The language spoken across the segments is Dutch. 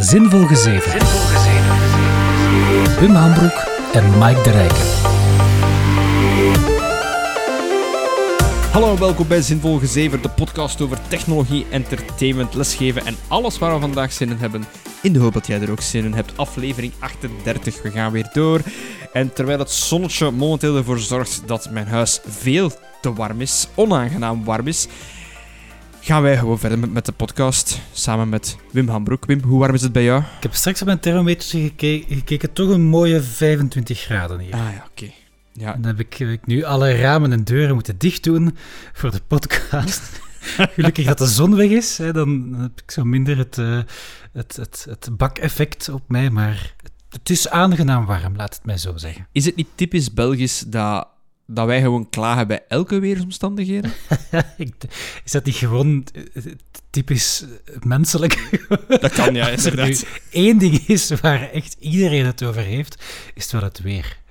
Zinvol Gezeven. Wim Hambroek en Mike de Rijken. Hallo en welkom bij Zinvol Gezever, de podcast over technologie, entertainment, lesgeven en alles waar we vandaag zin in hebben. In de hoop dat jij er ook zin in hebt. Aflevering 38, we gaan weer door. En terwijl het zonnetje momenteel ervoor zorgt dat mijn huis veel te warm is, onaangenaam warm is, gaan wij gewoon verder met, met de podcast samen met Wim Hambroek. Wim, hoe warm is het bij jou? Ik heb straks op mijn thermometer gekeken, gekeken toch een mooie 25 graden hier. Ah ja, oké. Ja, Dan heb ik, heb ik nu alle ramen en deuren moeten dicht doen voor de podcast. Gelukkig dat de zon weg is, hè, dan heb ik zo minder het, eh, het, het, het bakeffect op mij. Maar het, het is aangenaam warm, laat het mij zo zeggen. Is het niet typisch Belgisch dat, dat wij gewoon klagen bij elke weersomstandigheden? Is dat niet gewoon eh, typisch menselijk? Dat kan, ja, Als er nu één ding is waar echt iedereen het over heeft, is het wel het weer.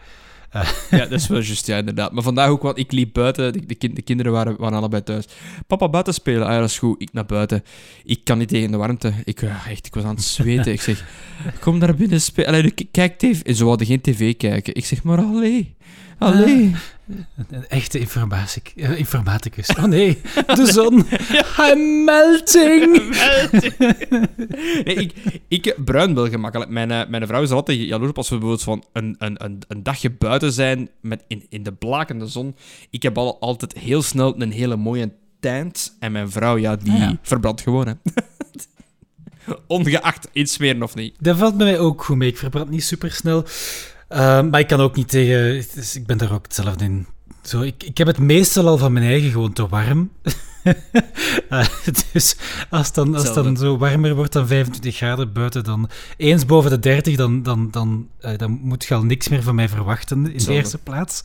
Ja, dat is wel juist, ja, inderdaad. Maar vandaag ook, want ik liep buiten, de, de, kin- de kinderen waren, waren allebei thuis. Papa, buiten spelen. Ah ja, dat is goed. Ik naar buiten. Ik kan niet tegen de warmte. Ik, eh, echt, ik was aan het zweten. Ik zeg, kom naar binnen spelen. Allee, kijk tv. En ze hadden geen tv kijken. Ik zeg, maar allee. Allee. Een echte eh, informaticus. Oh nee, de zon. I'm melting. Nee, ik, ik bruin wel gemakkelijk. Mijn, eh, mijn vrouw is er altijd jaloers op als we bijvoorbeeld van een, een, een, een dagje buiten zijn met in, in de blakende zon. Ik heb al, altijd heel snel een hele mooie tint. En mijn vrouw, ja, die Ah, ja. verbrandt gewoon, hè. Ongeacht insmeren of niet. Dat valt bij mij ook goed mee. Ik verbrand niet super snel. Maar ik kan ook niet tegen. dus ik ben daar ook hetzelfde in. Zo, ik, ik heb het meestal al van mijn eigen gewoon te warm. Eh, dus als het dan, als dan zo warmer wordt dan 25 graden buiten, dan eens boven de 30, dan, dan, dan, eh, dan moet je al niks meer van mij verwachten in de eerste plaats.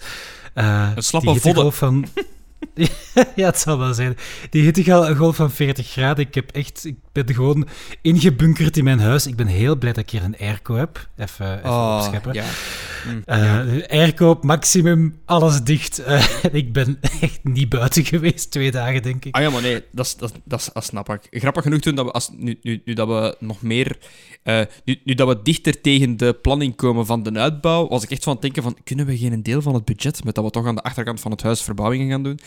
Eh, Een slappe van. ja, het zal wel zijn. Die hittegolf van 40 graden. Ik, heb echt, ik ben gewoon ingebunkerd in mijn huis. Ik ben heel blij dat ik hier een airco heb. Even, even opscheppen. Oh, ja. Mm, Eh, ja. airco op maximum, alles dicht. Eh, ik ben echt niet buiten geweest, twee dagen, denk ik. Ah ja, maar nee, dat, is- dat, snap ik. Grappig genoeg toen dat we, als, nu, nu, nu dat we nog meer, eh, nu, nu dat we dichter tegen de planning komen van de uitbouw, was ik echt van het denken van, kunnen we geen deel van het budget, met dat we toch aan de achterkant van het huis verbouwingen gaan doen,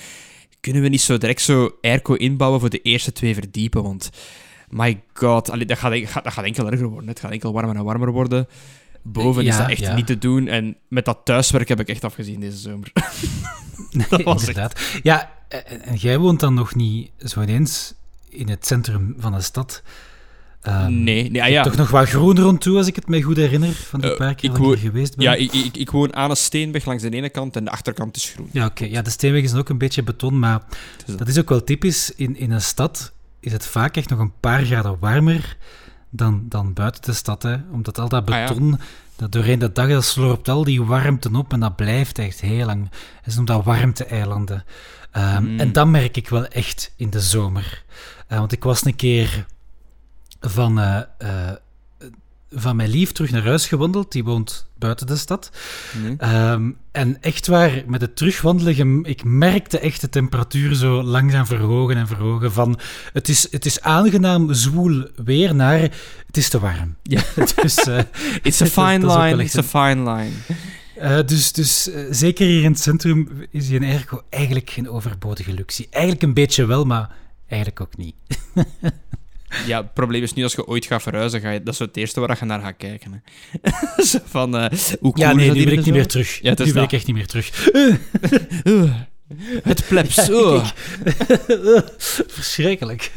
kunnen we niet zo direct zo airco inbouwen voor de eerste twee verdiepen, want my god, allee, dat, gaat, gaat- dat gaat enkel erger worden. Het gaat enkel warmer en warmer worden. Boven is dat echt ja. niet te doen. En met dat thuiswerk heb ik echt afgezien deze zomer. dat was echt- Inderdaad. Ja, en, en jij woont dan nog niet zo ineens in het centrum van de stad. Ehm, nee, nee, ah, ja. Toch nog wat groen rond toe, als ik het me goed herinner, van die Eh, paar keer dat ik geweest ben. Ja, ik, ik, ik woon aan een steenweg langs de ene kant en de achterkant is groen. Ja, oké. Ja, de steenweg is ook een beetje beton, maar Dus dat is ook wel typisch. In, in een stad is het vaak echt nog een paar graden warmer dan, dan buiten de stad. Hè? Omdat al dat Ah, ja. beton, dat doorheen de dag, dat slorpt al die warmte op en dat blijft echt heel lang. Ze noemen dat warmte-eilanden. Ehm, Mm. En dat merk ik wel echt in de zomer. Eh, want ik was een keer van, eh, eh, van mijn lief terug naar huis gewandeld. Die woont buiten de stad. Nee. Ehm, en echt waar, met het terugwandelen, ik merkte echt de temperatuur zo langzaam verhogen en verhogen. Van het is, het is aangenaam zwoel weer naar het is te warm. Ja. dus, eh, It's a fine dat line, it's a fine line. dus dus eh, zeker hier in het centrum is die een airco eigenlijk geen overbodige luxe. Eigenlijk een beetje wel, maar eigenlijk ook niet. Ja, het probleem is nu als je ooit gaat verhuizen, ga je, dat is het eerste waar je naar gaat kijken. Hè. Zo van, eh, hoe cool Ja, nee, nu wil ik niet meer terug. Ja, is nu dat. ik echt niet meer terug. Uh, het plebs. Ja, uh. kijk. Verschrikkelijk.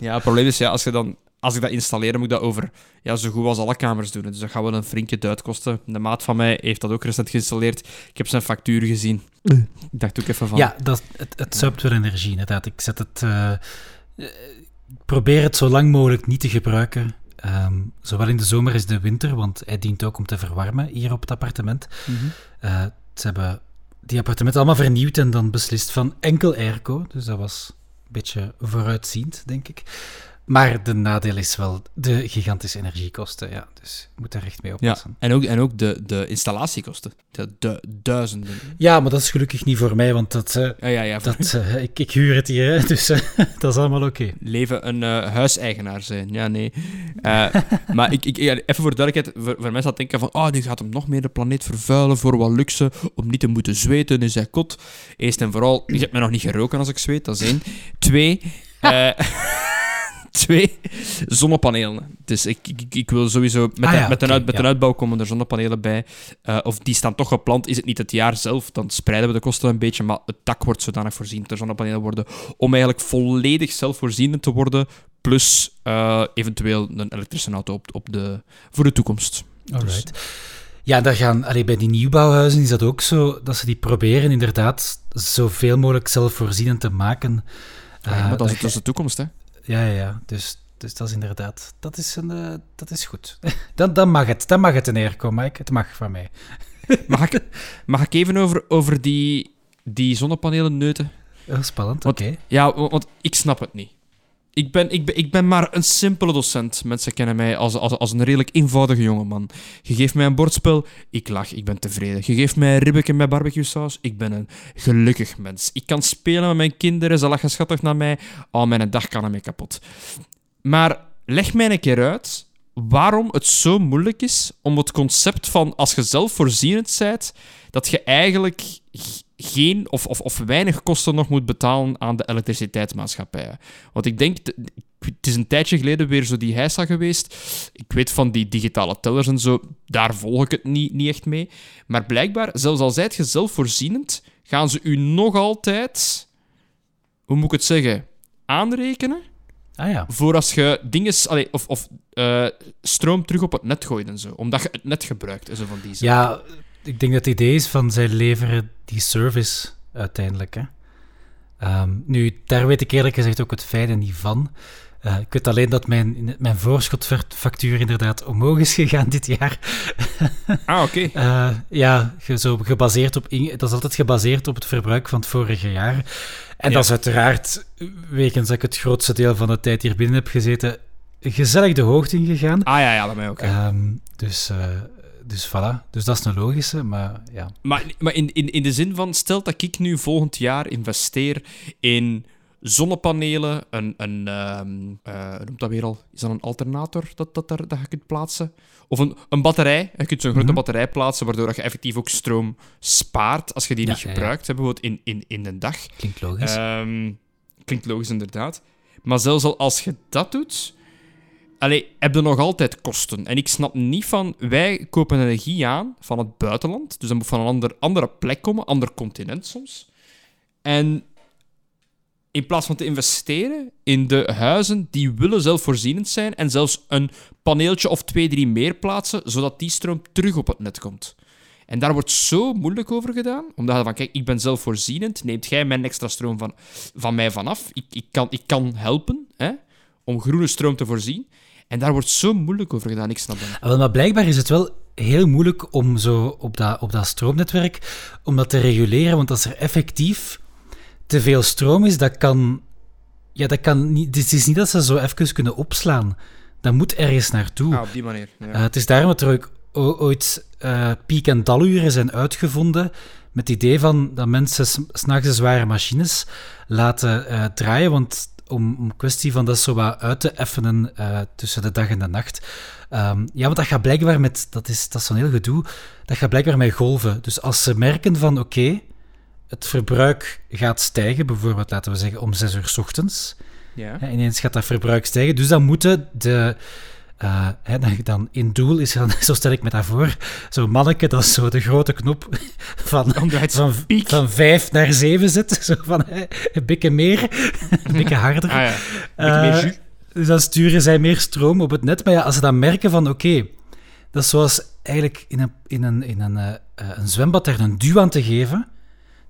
Ja, het probleem is, ja, als, je dan, als ik dat installeer, moet ik dat over ja, zo goed als alle kamers doen. Dus dat gaat wel een flinke duit kosten. De maat van mij heeft dat ook recent geïnstalleerd. Ik heb zijn factuur gezien. Ik dacht ook even van... Ja, dat, het, het zuipt wel energie, inderdaad. Ik zet het... eh, eh, probeer het zo lang mogelijk niet te gebruiken. Ehm, zowel in de zomer als de winter, want hij dient ook om te verwarmen hier op het appartement. Mhm. Eh, ze hebben die appartementen allemaal vernieuwd en dan beslist van enkel airco. Dus dat was een beetje vooruitziend, denk ik. Maar de nadeel is wel de gigantische energiekosten. Ja, dus je moet daar echt mee Ja, oppassen. en ook, en ook de, de installatiekosten. De, de duizenden. Ja, maar dat is gelukkig niet voor mij, want dat, eh, Ja, ja, ja. dat, eh, ik, ik huur het hier, hè, dus eh, dat is allemaal oké. leven een huiseigenaar zijn. Ja, nee. Maar ik, ik, ja, even voor duidelijkheid, voor, voor mensen dat denken van, oh, nu gaat hem nog meer de planeet vervuilen voor wat luxe, om niet te moeten zweten, is hij kot. Eerst en vooral, je hebt mij nog niet geroken als ik zweet, dat is één. Twee, twee, zonnepanelen. Dus ik, ik, ik wil sowieso, met, Ah de- een, uit, met ja. een uitbouw komen er zonnepanelen bij. Eh, of die staan toch gepland, is het niet het jaar zelf, dan spreiden we de kosten een beetje, maar het dak wordt zodanig voorzien dat er zonnepanelen worden, om eigenlijk volledig zelfvoorzienend te worden, plus eh, eventueel een elektrische auto op, op de, voor de toekomst. Alright. Ja, daar gaan, allee, bij die nieuwbouwhuizen is dat ook zo, dat ze die proberen inderdaad zoveel mogelijk zelfvoorzienend te maken. Ja, Eh, maar dat is, je- dat is de toekomst, hè. Ja, ja, ja. Dus, dus dat is inderdaad, dat is, een, eh, dat is goed. dan, dan mag het, dan mag het in neerkomen, Mike. Het mag van mij. Mag ik, mag ik even over, over die, die zonnepanelen neuten? Heel spannend, oké. Ja, wa- want ik snap het niet. Ik ben, ik ben, ik ben maar een simpele docent. Mensen kennen mij als, als, als een redelijk eenvoudige jongeman. Je geeft mij een bordspel, ik lach, ik ben tevreden. Je geeft mij een ribbeke met barbecue saus, ik ben een gelukkig mens. Ik kan spelen met mijn kinderen, ze lachen schattig naar mij. Al mijn dag kan ermee kapot. Maar leg mij een keer uit waarom het zo moeilijk is om het concept van als je zelfvoorzienend bent, dat je eigenlijk geen of, of, of weinig kosten nog moet betalen aan de elektriciteitsmaatschappijen. Want ik denk, het is een tijdje geleden weer zo die heisa geweest. Ik weet van die digitale tellers en zo, daar volg ik het niet, niet echt mee. Maar blijkbaar, zelfs al zijt je zelfvoorzienend, gaan ze u nog altijd, hoe moet ik het zeggen, aanrekenen Ah ja. voor als je dingen, allee, of, of eh, stroom terug op het net gooit en zo. Omdat je het net gebruikt en zo van die zaken. Ja, ik denk dat het idee is van zij leveren die service uiteindelijk. Hè. Ehm, nu, daar weet ik eerlijk gezegd ook het fijne niet van. Eh, ik weet alleen dat mijn, mijn voorschotfactuur inderdaad omhoog is gegaan dit jaar. Ah, oké. Eh, ja, zo gebaseerd op, dat is altijd gebaseerd op het verbruik van het vorige jaar. En Ja. dat is uiteraard, wegens dat ik het grootste deel van de tijd hier binnen heb gezeten, gezellig de hoogte ingegaan. Ah ja, ja, dat mij ook. Ehm, dus, eh, dus voilà. Dus dat is een logische, maar ja. Maar, maar in, in, in de zin van, stel dat ik nu volgend jaar investeer in zonnepanelen, een, een hoe noemt dat weer al? Is dat een alternator dat, dat, daar, dat je kunt plaatsen? Of een, een batterij. Je kunt zo'n grote Mhm. batterij plaatsen, waardoor dat je effectief ook stroom spaart als je die Ja, niet ja, ja. gebruikt, hè, bijvoorbeeld in, in, in een dag. Klinkt logisch. Ehm, klinkt logisch, inderdaad. Maar zelfs al als je dat doet, allee, heb je nog altijd kosten. En ik snap niet van, wij kopen energie aan van het buitenland, dus dat moet van een ander, andere plek komen, ander continent soms. En in plaats van te investeren in de huizen die willen zelfvoorzienend zijn en zelfs een paneeltje of twee, drie meer plaatsen, zodat die stroom terug op het net komt. En daar wordt zo moeilijk over gedaan, omdat je van, kijk, ik ben zelfvoorzienend, neemt jij mijn extra stroom van, van mij vanaf. Ik, ik, kan, ik kan helpen hè, om groene stroom te voorzien. En daar wordt zo moeilijk over gedaan, ik snap dat maar blijkbaar is het wel heel moeilijk om zo op dat, op dat stroomnetwerk om dat te reguleren, want als er effectief te veel stroom is, dat kan... Ja, dat kan niet... Het is niet dat ze zo even kunnen opslaan. Dat moet ergens naartoe. Ah, op die manier. Ja. Eh, het is daarom dat er ook ooit eh, piek- en daluren zijn uitgevonden met het idee van dat mensen s- s'nachts de zware machines laten eh, draaien, want om, om kwestie van dat zo wat uit te effenen eh, tussen de dag en de nacht. Ehm, ja, want dat gaat blijkbaar met, dat is, dat is zo'n heel gedoe, dat gaat blijkbaar met golven. Dus als ze merken van, oké, het verbruik gaat stijgen, bijvoorbeeld, laten we zeggen, om zes uur 's ochtends, ja. ja, ineens gaat dat verbruik stijgen. Dus dan moeten de. Eh, hè, dan, dan in doel is dan, zo stel ik me dat voor, zo'n manneke dat zo de grote knop van, van, van vijf naar zeven zet. Zo van hè, een beetje meer, een beetje harder. Ah ja, beetje meer Eh, dus dan sturen zij meer stroom op het net. Maar ja, als ze dan merken van oké, dat is zoals eigenlijk in een, in een, in een, eh, een zwembad daar een duw aan te geven.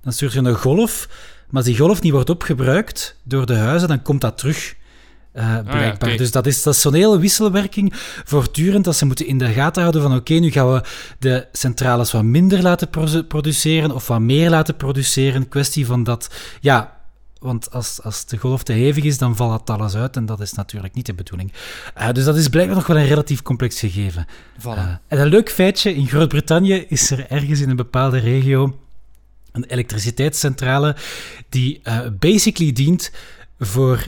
Dan stuurt je een golf, maar als die golf niet wordt opgebruikt door de huizen, dan komt dat terug. Eh, blijkbaar. oké. Dus dat is, dat is zo'n hele wisselwerking. Voortdurend dat ze moeten in de gaten houden van oké, nu gaan we de centrales wat minder laten pro- produceren of wat meer laten produceren. Kwestie van dat, ja, Want als, als de golf te hevig is, dan valt alles uit. En dat is natuurlijk niet de bedoeling. Uh, dus dat is blijkbaar nog wel een relatief complex gegeven. Voilà. Uh, en een leuk feitje: in Groot-Brittannië is er ergens in een bepaalde regio een elektriciteitscentrale die basically dient voor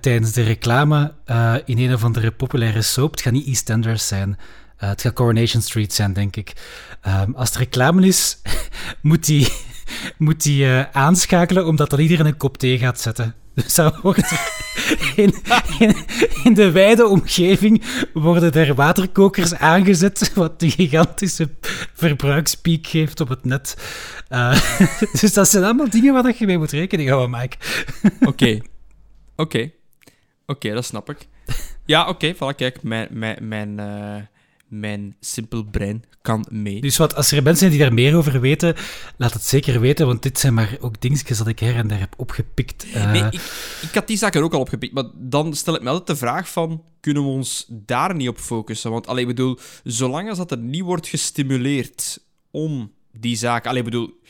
tijdens de reclame in een of andere populaire soap. Het gaat niet EastEnders zijn. het gaat Coronation Street zijn, denk ik. Um, als er reclame is, moet die moet die aanschakelen omdat dan iedereen een kop thee gaat zetten. Dus dan wordt in, in, in, de wijde omgeving worden er waterkokers aangezet, wat een gigantische verbruikspiek geeft op het net. Uh, dus dat zijn allemaal dingen waar je mee moet rekening houden, Mike. Oké. Oké. Oké, dat snap ik. Ja, oké. Okay, voilà, kijk, mijn... mijn, mijn uh mijn simpel brein kan mee. Dus wat, als er mensen zijn die daar meer over weten, laat het zeker weten, want dit zijn maar ook dingetjes dat ik her en daar heb opgepikt. Uh... Nee, ik, ik, had die zaken ook al opgepikt, maar dan stel ik me altijd de vraag van, kunnen we ons daar niet op focussen? Want, alleen bedoel, zolang als dat er niet wordt gestimuleerd om die zaken... Alleen bedoel,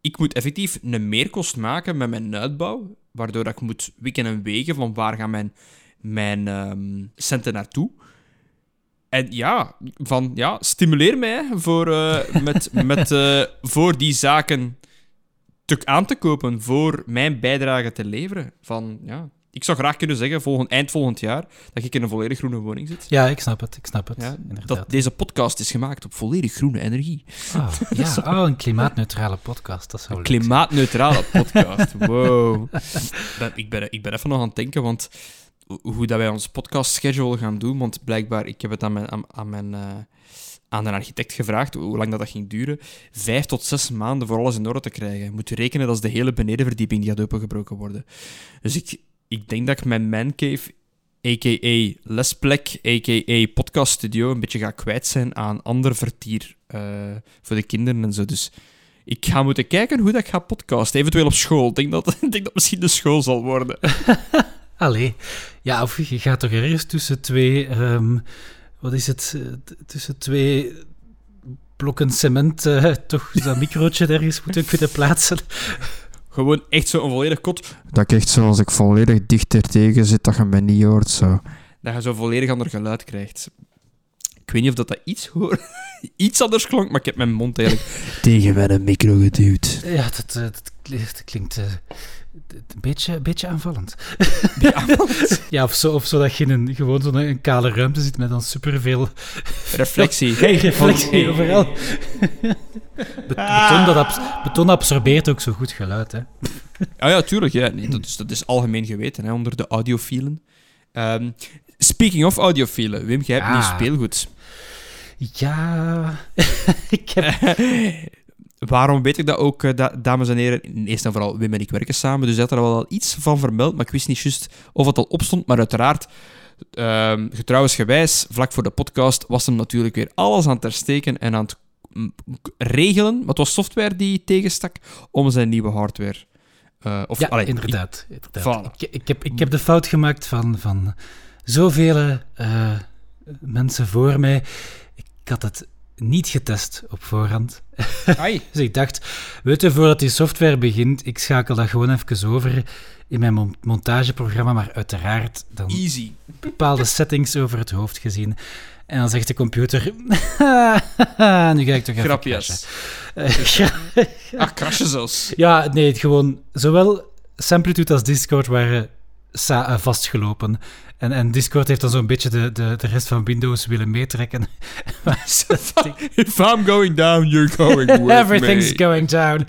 ik moet effectief een meerkost maken met mijn uitbouw, waardoor ik moet wikken en wegen van waar gaan mijn, mijn um, centen naartoe. En ja, van, ja, stimuleer mij voor, uh, met, met, uh, voor die zaken te, aan te kopen, voor mijn bijdrage te leveren. Van, ja, ik zou graag kunnen zeggen, volgend, eind volgend jaar, dat ik in een volledig groene woning zit. Ja, ik snap het, ik snap het. Ja, dat deze podcast is gemaakt op volledig groene energie. Oh, ja, oh, een klimaatneutrale podcast, dat zou Een klimaatneutrale podcast, wow. ik, ben, ik ben even nog aan het denken, want hoe dat wij ons podcast schedule gaan doen. Want blijkbaar, ik heb het aan mijn, aan, aan mijn uh, aan de architect gevraagd hoe lang dat, dat ging duren. Vijf tot zes maanden voor alles in orde te krijgen. Je moet rekenen dat is de hele benedenverdieping die gaat opengebroken worden. Dus ik, ik denk dat ik mijn mancave, a.k.a. lesplek, a.k.a. podcaststudio, een beetje ga kwijt zijn aan ander vertier uh, voor de kinderen en zo. Dus ik ga moeten kijken hoe dat ga podcasten. Eventueel op school. Ik denk dat, denk dat misschien de school zal worden. Allee. Ja, of je gaat toch ergens tussen twee... Um, wat is het? Tussen twee blokken cement uh, toch zo'n microotje ergens moeten kunnen plaatsen. Gewoon echt zo'n volledig kot. Dat ik echt zo, als ik volledig dichter tegen zit, dat je mij niet hoort. Zo. Dat je zo volledig ander geluid krijgt. Ik weet niet of dat, dat iets hoort. iets anders klonk, maar ik heb mijn mond eigenlijk tegen mijn micro geduwd. Ja, dat, dat, dat klinkt... Uh, een beetje, een beetje aanvallend. ja, of zo, of zo dat je in een, gewoon zo'n een kale ruimte zit met dan superveel... Reflectie. Hey, reflectie overal. beton, dat beton absorbeert ook zo goed geluid, hè. ah ja, tuurlijk. Ja. Nee, dat, is, dat is algemeen geweten hè, onder de audiofielen. Um, speaking of audiofielen, Wim, jij hebt ja. nu speelgoed. Ja, ik heb... Waarom weet ik dat ook, uh, dames en heren? Eerst en vooral, Wim en ik werken samen, dus hij had er wel iets van vermeld, maar ik wist niet juist of het al opstond. Maar uiteraard, uh, getrouwensgewijs, vlak voor de podcast, was hem natuurlijk weer alles aan het hersteken en aan het regelen. Maar het was software die tegenstak om zijn nieuwe hardware. Uh, of, ja, allee, inderdaad. inderdaad. Ik, ik, heb, ik heb de fout gemaakt van, van zoveel uh, mensen voor mij. Ik had het niet getest op voorhand. dus ik dacht, weet je, voordat die software begint, ik schakel dat gewoon even over in mijn montageprogramma, maar uiteraard dan Easy. bepaalde settings over het hoofd gezien. En dan zegt de computer, nu ga ik toch even Grapjes. Ach, crashen zelfs. Ja, nee, gewoon zowel Samplitude als Discord waren eh, vastgelopen. En, en Discord heeft dan zo'n beetje de, de, de rest van Windows willen meetrekken. If I'm going down, you're going with Everything's going down.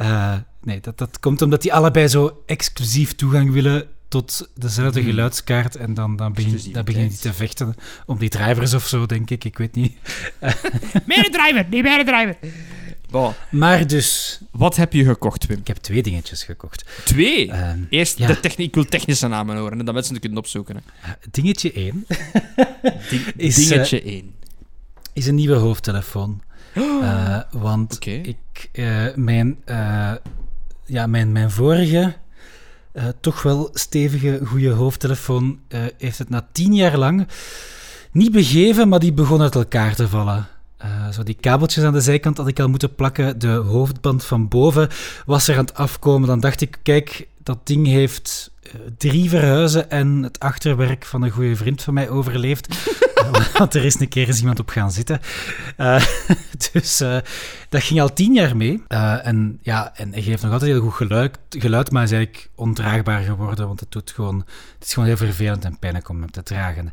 Uh, nee, dat, dat komt omdat die allebei zo exclusief toegang willen tot dezelfde mm. geluidskaart. En dan, dan, begin, dan beginnen die te vechten om die drivers of zo, denk ik. Ik weet niet. meer driver, niet meer driver. Bon. Maar dus... Wat heb je gekocht, Wim? Ik heb twee dingetjes gekocht. Twee? Uh, Eerst ja. de techniek, ik wil technische namen horen, en dat mensen het kunnen opzoeken. Hè. dingetje 1. Ding, is, dingetje 1. Uh, is een nieuwe hoofdtelefoon. Uh, want okay. ik, mijn, ja, mijn, mijn vorige... toch wel stevige, goede hoofdtelefoon heeft het na tien jaar lang niet begeven, maar die begon uit elkaar te vallen. Uh, zo die kabeltjes aan de zijkant had ik al moeten plakken. De hoofdband van boven was er aan het afkomen. Dan dacht ik, kijk, dat ding heeft eh, drie verhuizen en het achterwerk van een goede vriend van mij overleefd. Want er is een keer eens iemand op gaan zitten. Dus dat ging al tien jaar mee. En ja, en hij geeft nog altijd heel goed geluid, geluid, maar is eigenlijk ondraagbaar geworden. Want het, doet gewoon, het is gewoon heel vervelend en pijnlijk om hem te dragen.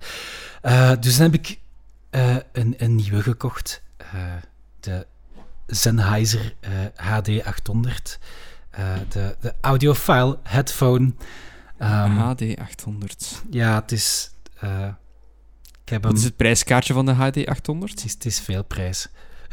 dus dan heb ik een, een nieuwe gekocht. De Sennheiser HD800. de, de audiophile headphone. Um, HD800. Ja, het is... Ik heb Wat is het prijskaartje van de HD800? Het is, het is veel prijs.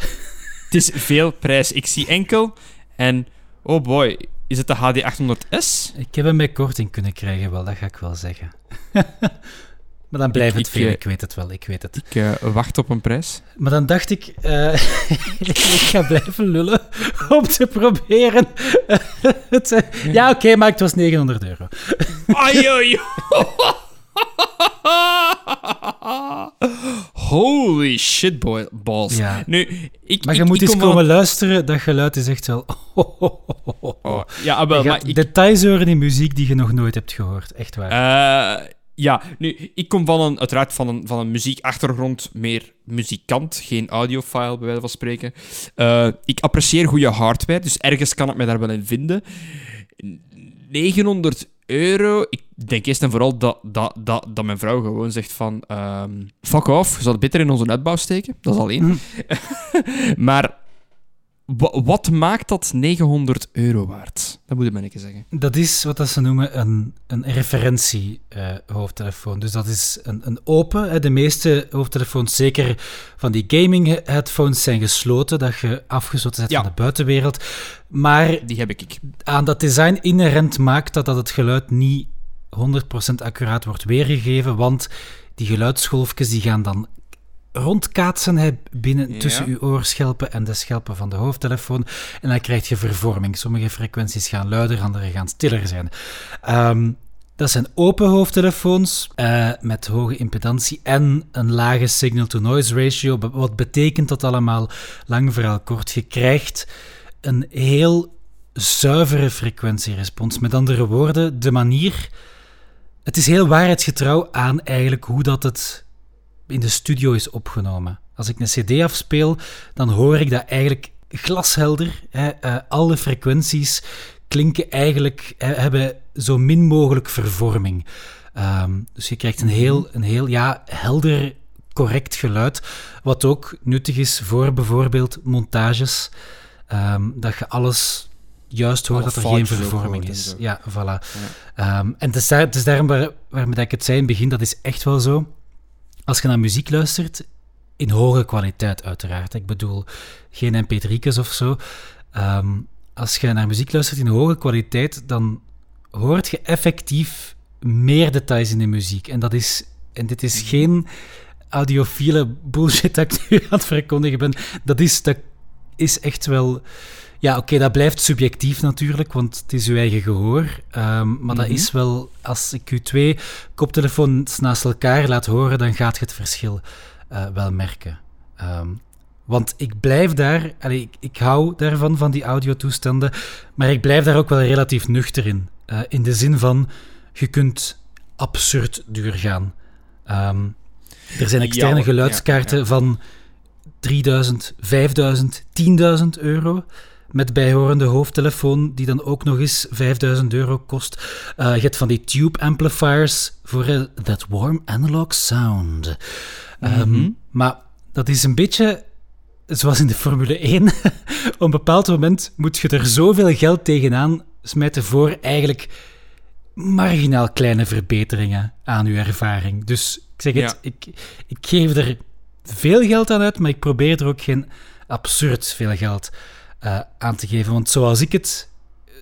het is veel prijs. Ik zie enkel en... Oh boy, is het de HD800S? Ik heb hem bij korting kunnen krijgen, wel, dat ga ik wel zeggen. Maar dan blijft het veel, ik weet het wel, ik weet het. Ik uh, wacht op een prijs. Maar dan dacht ik, uh, ik ga blijven lullen om te proberen. het, ja, oké, okay, maar het was 900 euro. Ai, Holy shit, boy, balls. Ja. Nu, ik, maar je ik, moet ik eens komen luisteren, dat geluid is echt wel... Oh, ja, wel, maar ik... Details horen in muziek die je nog nooit hebt gehoord, echt waar. Uh, ja, nu, ik kom van een, uiteraard van een, van een muziekachtergrond, meer muzikant, geen audiofile bij wijze van spreken. Uh, ik apprecieer goede hardware, dus ergens kan ik me daar wel in vinden. 900 euro. Ik denk eerst en vooral dat, dat, dat, dat mijn vrouw gewoon zegt van... Um, fuck off, je zal het beter in onze uitbouw steken. Dat is alleen. Mm. maar wat maakt dat 900 euro waard? Dat moet ik maar even zeggen. Dat is wat dat ze noemen een, een referentie-hoofdtelefoon. dus dat is een, een open. De meeste hoofdtelefoons, zeker van die gaming-headphones, zijn gesloten. Dat je afgesloten bent van de buitenwereld. Maar die heb ik. aan dat design inherent maakt dat, dat het geluid niet 100% accuraat wordt weergegeven. Want die geluidsgolfjes die gaan dan rondkaatsen hè, binnen, tussen uw oorschelpen en de schelpen van de hoofdtelefoon. En dan krijg je vervorming. Sommige frequenties gaan luider, andere gaan stiller zijn. Um, dat zijn open hoofdtelefoons uh, met hoge impedantie en een lage signal-to-noise ratio. Wat betekent dat allemaal? Lang verhaal kort. Je krijgt een heel zuivere frequentierespons. Met andere woorden, de manier... Het is heel waarheidsgetrouw aan eigenlijk hoe dat het in de studio is opgenomen. Als ik een CD afspeel, dan hoor ik dat eigenlijk glashelder. Hè, uh, alle frequenties klinken eigenlijk, hè, hebben zo min mogelijk vervorming. Um, dus je krijgt een heel, een heel ja, helder, correct geluid. Wat ook nuttig is voor bijvoorbeeld montages. Um, dat je alles juist hoort dat er geen vervorming is. Ja, voilà. Ja. Um, en het is, daar, het is daarom waar, waarmee ik het zei in het begin, dat is echt wel zo als je naar muziek luistert, in hoge kwaliteit uiteraard. Ik bedoel, geen mp3'tjes of zo. Ehm, als je naar muziek luistert in hoge kwaliteit, dan hoort je effectief meer details in de muziek. En, dat is, en dit is geen audiofiele bullshit dat ik nu aan het verkondigen ben. Dat is, dat is echt wel ja, oké, dat blijft subjectief natuurlijk, want het is uw eigen gehoor. Um, maar dat mhm. is wel, als ik u twee koptelefoons naast elkaar laat horen, dan gaat je het verschil uh, wel merken. Um, want ik blijf daar, allee, ik, ik hou daarvan, van die audiotoestanden, maar ik blijf daar ook wel relatief nuchter in. Uh, in de zin van, je kunt absurd duur gaan. Um, er zijn externe ja, geluidskaarten ja, ja. van 3000, 5000, 10.000 euro met bijhorende hoofdtelefoon, die dan ook nog eens 5000 euro kost. Uh, je hebt van die tube amplifiers voor uh, that warm analog sound. Um, Maar dat is een beetje zoals in de Formule 1. Op een bepaald moment moet je er zoveel geld tegenaan smijten voor eigenlijk marginaal kleine verbeteringen aan je ervaring. Dus ik zeg het, ik, ik geef er veel geld aan uit, maar ik probeer er ook geen absurd veel geld uh, aan te geven. Want zoals ik het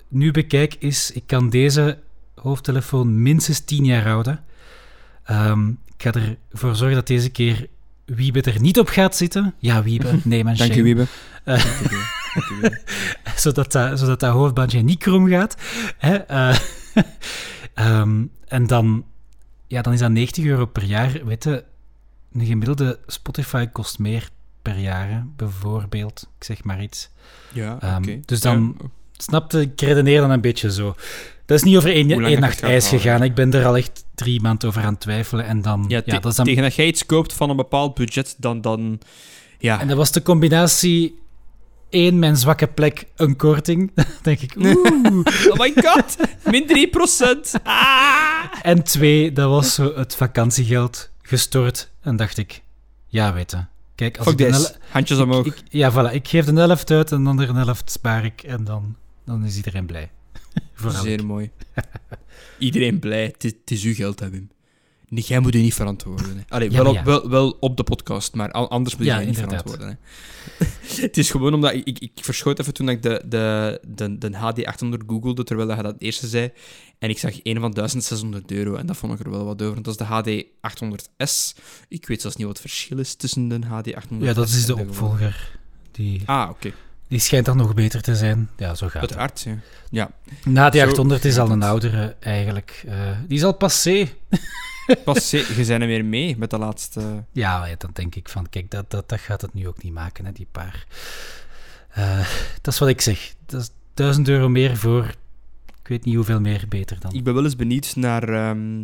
nu bekijk, is ik kan deze hoofdtelefoon minstens 10 jaar houden. Um, ik ga ervoor zorgen dat deze keer Wiebe er niet op gaat zitten. Ja, Wiebe, nee, man. Dank je, Wiebe. Uh, zodat, dat, zodat dat hoofdbandje niet krom gaat. Hè? Uh, um, en dan, ja, dan is dat 90 euro per jaar. Weet je, een gemiddelde Spotify kost meer per jaar, bijvoorbeeld. Ik zeg maar iets. Ja, um, Dus dan, snapte, ik redeneer dan een beetje zo. Dat is niet over één, één nacht ijs houden. gegaan. Ik ben er al echt drie maanden over aan het twijfelen. En dan, Ja, dat is dan tegen dat jij iets koopt van een bepaald budget, dan... dan ja, En dat was de combinatie één, mijn zwakke plek, een korting. Dan denk ik, oeh. oh my god, min 3%. Ah! en twee, dat was zo het vakantiegeld gestort. En dacht ik, ja, weet je. Kijk, als Fuck ik this. Handjes omhoog. ik, ja, voilà. Ik geef de helft uit en de andere helft spaar ik. En dan, dan is iedereen blij. Vooral Zeer mooi. Iedereen blij. Het is, het is uw geld, hebben. Nee, jij moet je niet verantwoorden. Hè. Allee, Ja, wel, op, ja. wel, wel op de podcast, maar an- anders moet je Ja, niet inderdaad. verantwoorden. Hè. het is gewoon omdat... Ik, ik, ik verschoot even toen ik de, de, de, de HD800 googelde, terwijl je dat eerste zei. En ik zag een van 1600 euro. En dat vond ik er wel wat over. want Dat is de HD800S. Ik weet zelfs niet wat het verschil is tussen de HD800 Ja, dat is de opvolger. Die, Ah, oké. die schijnt dan nog beter te zijn. Ja, zo gaat het. Uiteraard, ja. ja. Na die Zo 800 is al een oudere, eigenlijk. Eh, die is al passé. Pas, je zijn er weer mee met de laatste... Ja, ja, dan denk ik van, kijk, dat, dat, dat gaat het nu ook niet maken, hè, die paar. Eh, dat is wat ik zeg. Dat is 1000 euro meer voor, ik weet niet hoeveel meer beter dan. Ik ben wel eens benieuwd naar, ehm,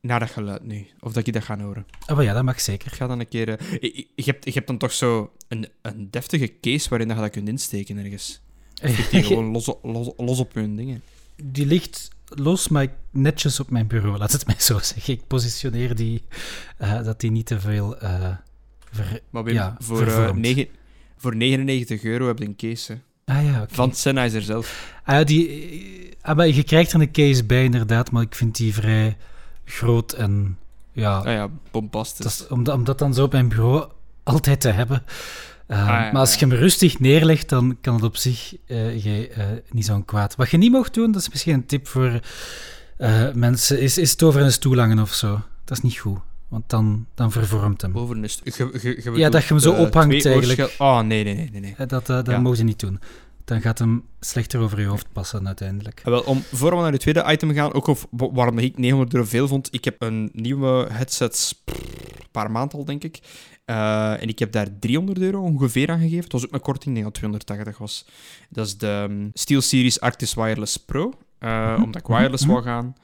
naar dat geluid nu. Of dat je dat gaat horen. Oh, ja, dat mag zeker. Ik ga dan een keer... eh, je, je- je hebt, je hebt dan toch zo een, een deftige case waarin dat je dat kunt insteken ergens. Of die gewoon los, los, los op hun dingen. Die ligt los, maar netjes op mijn bureau, laat het mij zo zeggen. Ik positioneer die, eh, dat die niet te veel... ver... Maar Wim, Ja, voor, negen- voor 99 euro heb je een case. hè. Ah ja, oké. Van Sennheiser zelf. Ah, ja, die, ah, maar je krijgt er een case bij, inderdaad, maar ik vind die vrij groot en... Ja, Ah ja, bombastisch. Dat is, om, dat, om dat dan zo op mijn bureau altijd te hebben. Uh, ja, maar als je hem rustig neerlegt, dan kan het op zich uh, je, uh, niet zo'n kwaad. Wat je niet mocht doen, dat is misschien een tip voor uh, mensen, is, is het over een stoel hangen of zo. Dat is niet goed, want dan, dan vervormt hem. Over een ja, dat je hem zo ophangt eigenlijk. Oh, nee, nee, nee. nee. Dat, dat, Ja. mogen ze niet doen. Dan gaat hem slechter over je hoofd passen uiteindelijk. Wel, om voor we naar het tweede item gaan, ook of, wa- waarom ik 900 euro veel vond, ik heb een nieuwe headset, een paar maanden al, denk ik. Uh, en ik heb daar 300 euro ongeveer aan gegeven. Het was ook een korting, ik denk dat 280 was. Dat is de um, SteelSeries Arctis Wireless Pro, uh, Mhm. omdat ik wireless Mhm. wou gaan.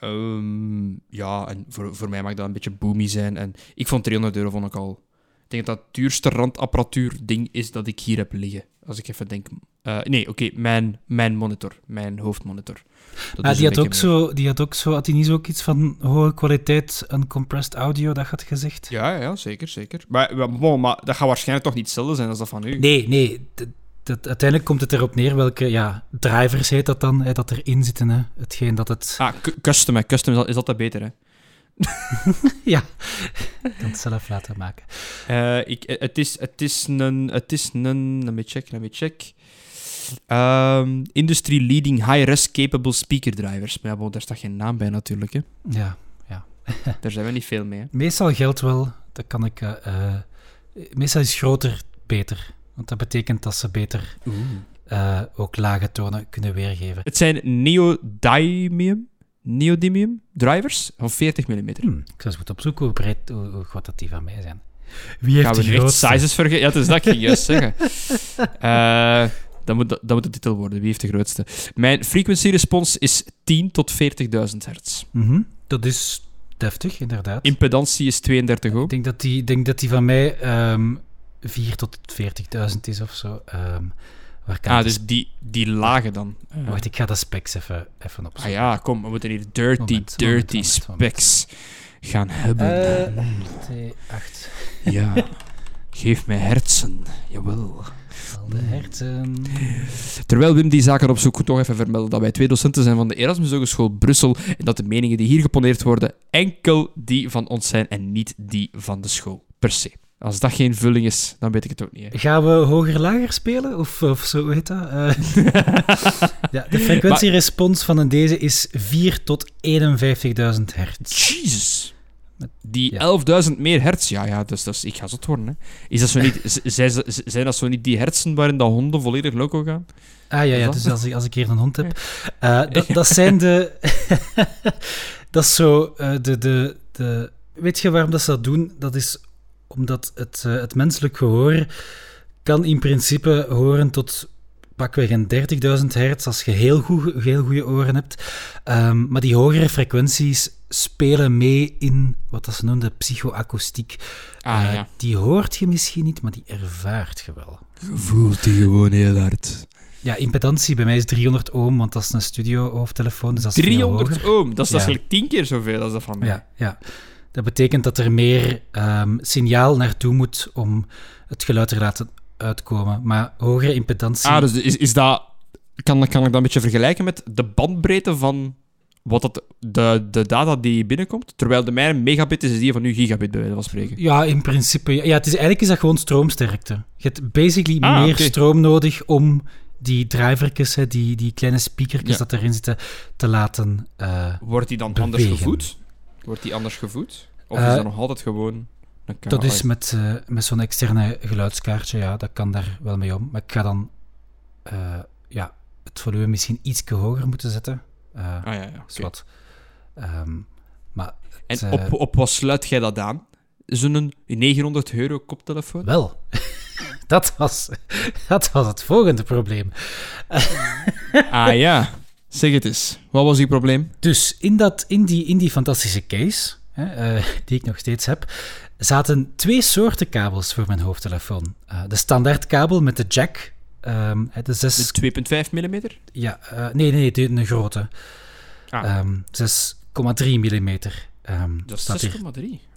Um, ja, en voor, voor mij mag dat een beetje boomy zijn. En ik vond 300 euro vond ik al... Ik denk dat dat het duurste randapparatuur ding is dat ik hier heb liggen. Als ik even denk... Uh, nee, oké, okay, mijn, mijn monitor. Mijn hoofdmonitor. Dat ah, die, een had ook meer. zo, die had ook zo... Had hij niet zo ook iets van hoge kwaliteit uncompressed audio, dat had gezegd? Ja, ja, zeker, zeker. Maar, maar, bon, maar dat gaat waarschijnlijk toch niet hetzelfde zijn als dat van u? Nee, nee. dat- uiteindelijk komt het erop neer welke ja, drivers heet dat dan, hè, dat erin zitten. Hè. Hetgeen dat het... Ah, cu- custom, hè. Custom is, al- is altijd beter, hè. ja, ik kan het zelf laten maken. Eh, ik, het, is, het is een... Het is een... Let me check, let me check. Ehm, industry leading high-res capable speaker drivers. Maar ja, bon, daar staat geen naam bij natuurlijk, hè. Ja. Daar zijn we niet veel mee, hè. Meestal geldt wel, dat kan ik... eh, eh, meestal is groter beter. Want dat betekent dat ze beter eh, ook lage tonen kunnen weergeven. Het zijn neodymium, neodymium drivers van 40 mm. Ik zou eens moeten opzoeken hoe, breed, hoe, hoe groot dat die van mij zijn. Wie heeft Gaan we de grootste? sizes vergeten? Ja, het is dat ik ging juist zeggen. Eh, dat, moet, dat moet de titel worden. Wie heeft de grootste? Mijn frequency response is 10 tot 40.000 hertz. Mhm, Dat is deftig, inderdaad. Impedantie is 32 ohm. Ik denk dat die, denk dat die van mij ehm 4 tot 40.000 is of zo. Ehm waar kan Ah, dus die, die lage dan. sp- Wacht, ik ga de specs even, even Ah opzoeken. ja, kom, we moeten hier dirty, Moment, dirty moment, moment, specs gaan hebben. Eh, T8. Ja, geef mij hersen. Jawel. De herten. Terwijl Wim die zaken opzoekt, toch even vermelden dat wij twee docenten zijn van de Erasmus Hogeschool Brussel en dat de meningen die hier geponeerd worden enkel die van ons zijn en niet die van de school, per se. Als dat geen vulling is, dan weet ik het ook niet. hè. Gaan we hoger-lager spelen? Of, of zo, hoe heet dat? Eh, ja, de frequentierespons van een deze is 4 tot 51.000 hertz. Jesus. Die ja. 11.000 meer hertz, ja, ja dus, dat is, ik ga zot worden. Hè. Is dat zo niet, zijn, dat zo niet die hertzen waarin dat honden volledig loco gaan? Ah ja, ja dus als ik, als ik hier een hond heb. Eh, dat, dat zijn de. dat is zo. eh, de, de, de, weet je waarom dat ze dat doen? Dat is omdat het, eh, het menselijk gehoor kan in principe horen tot pakweg een 30.000 hertz als je heel, goed, heel goede oren hebt. Ehm, maar die hogere frequenties spelen mee in wat dat ze noemden psychoacoustiek. Ah, Eh, ja. Die hoort je misschien niet, maar die ervaart je wel. Je voelt die gewoon heel hard. Ja, impedantie bij mij is 300 ohm, want dat is een studio-hoofdtelefoon, dus dat is veel 300 hoger. ohm, dat is, Ja. gelijk 10 keer zoveel als dat van mij. Ja, ja. Dat betekent dat er meer ehm, signaal naartoe moet om het geluid te laten uitkomen. Maar hogere impedantie... Ah, dus is, is dat... Kan, kan ik dat een beetje vergelijken met de bandbreedte van wat dat, de, de data die binnenkomt? Terwijl de mijne megabit is, is die van nu gigabit, bij wijze van spreken. Ja, in principe. Ja, het is, eigenlijk is dat gewoon stroomsterkte. Je hebt basically Ah, meer stroom nodig om die drivertjes, die, die kleine speakertjes Ja. dat erin zitten, te laten... eh, Wordt die dan anders gevoed? Wordt die anders gevoed? Of Eh, is dat nog altijd gewoon dat is met, eh, met zo'n externe geluidskaartje, ja, dat kan daar wel mee om. Maar ik ga dan eh, ja, het volume misschien iets hoger moeten zetten. Eh Ah, ja, ja. Ehm, maar En op, op wat sluit jij dat aan? Zo'n 900 euro koptelefoon? wel, dat, was, dat was het volgende probleem. Ah ja, zeg het eens. Wat was uw probleem? Dus in, dat, in, die, in die fantastische case, hè, die ik nog steeds heb, zaten twee soorten kabels voor mijn hoofdtelefoon. Eh, de standaardkabel met de jack, hè, de 6... De 2,5 mm? Ja, eh, nee, nee, de, een grote. Ah. Ehm, 6,3 mm. Ehm, Dat is staat hier. 6,3.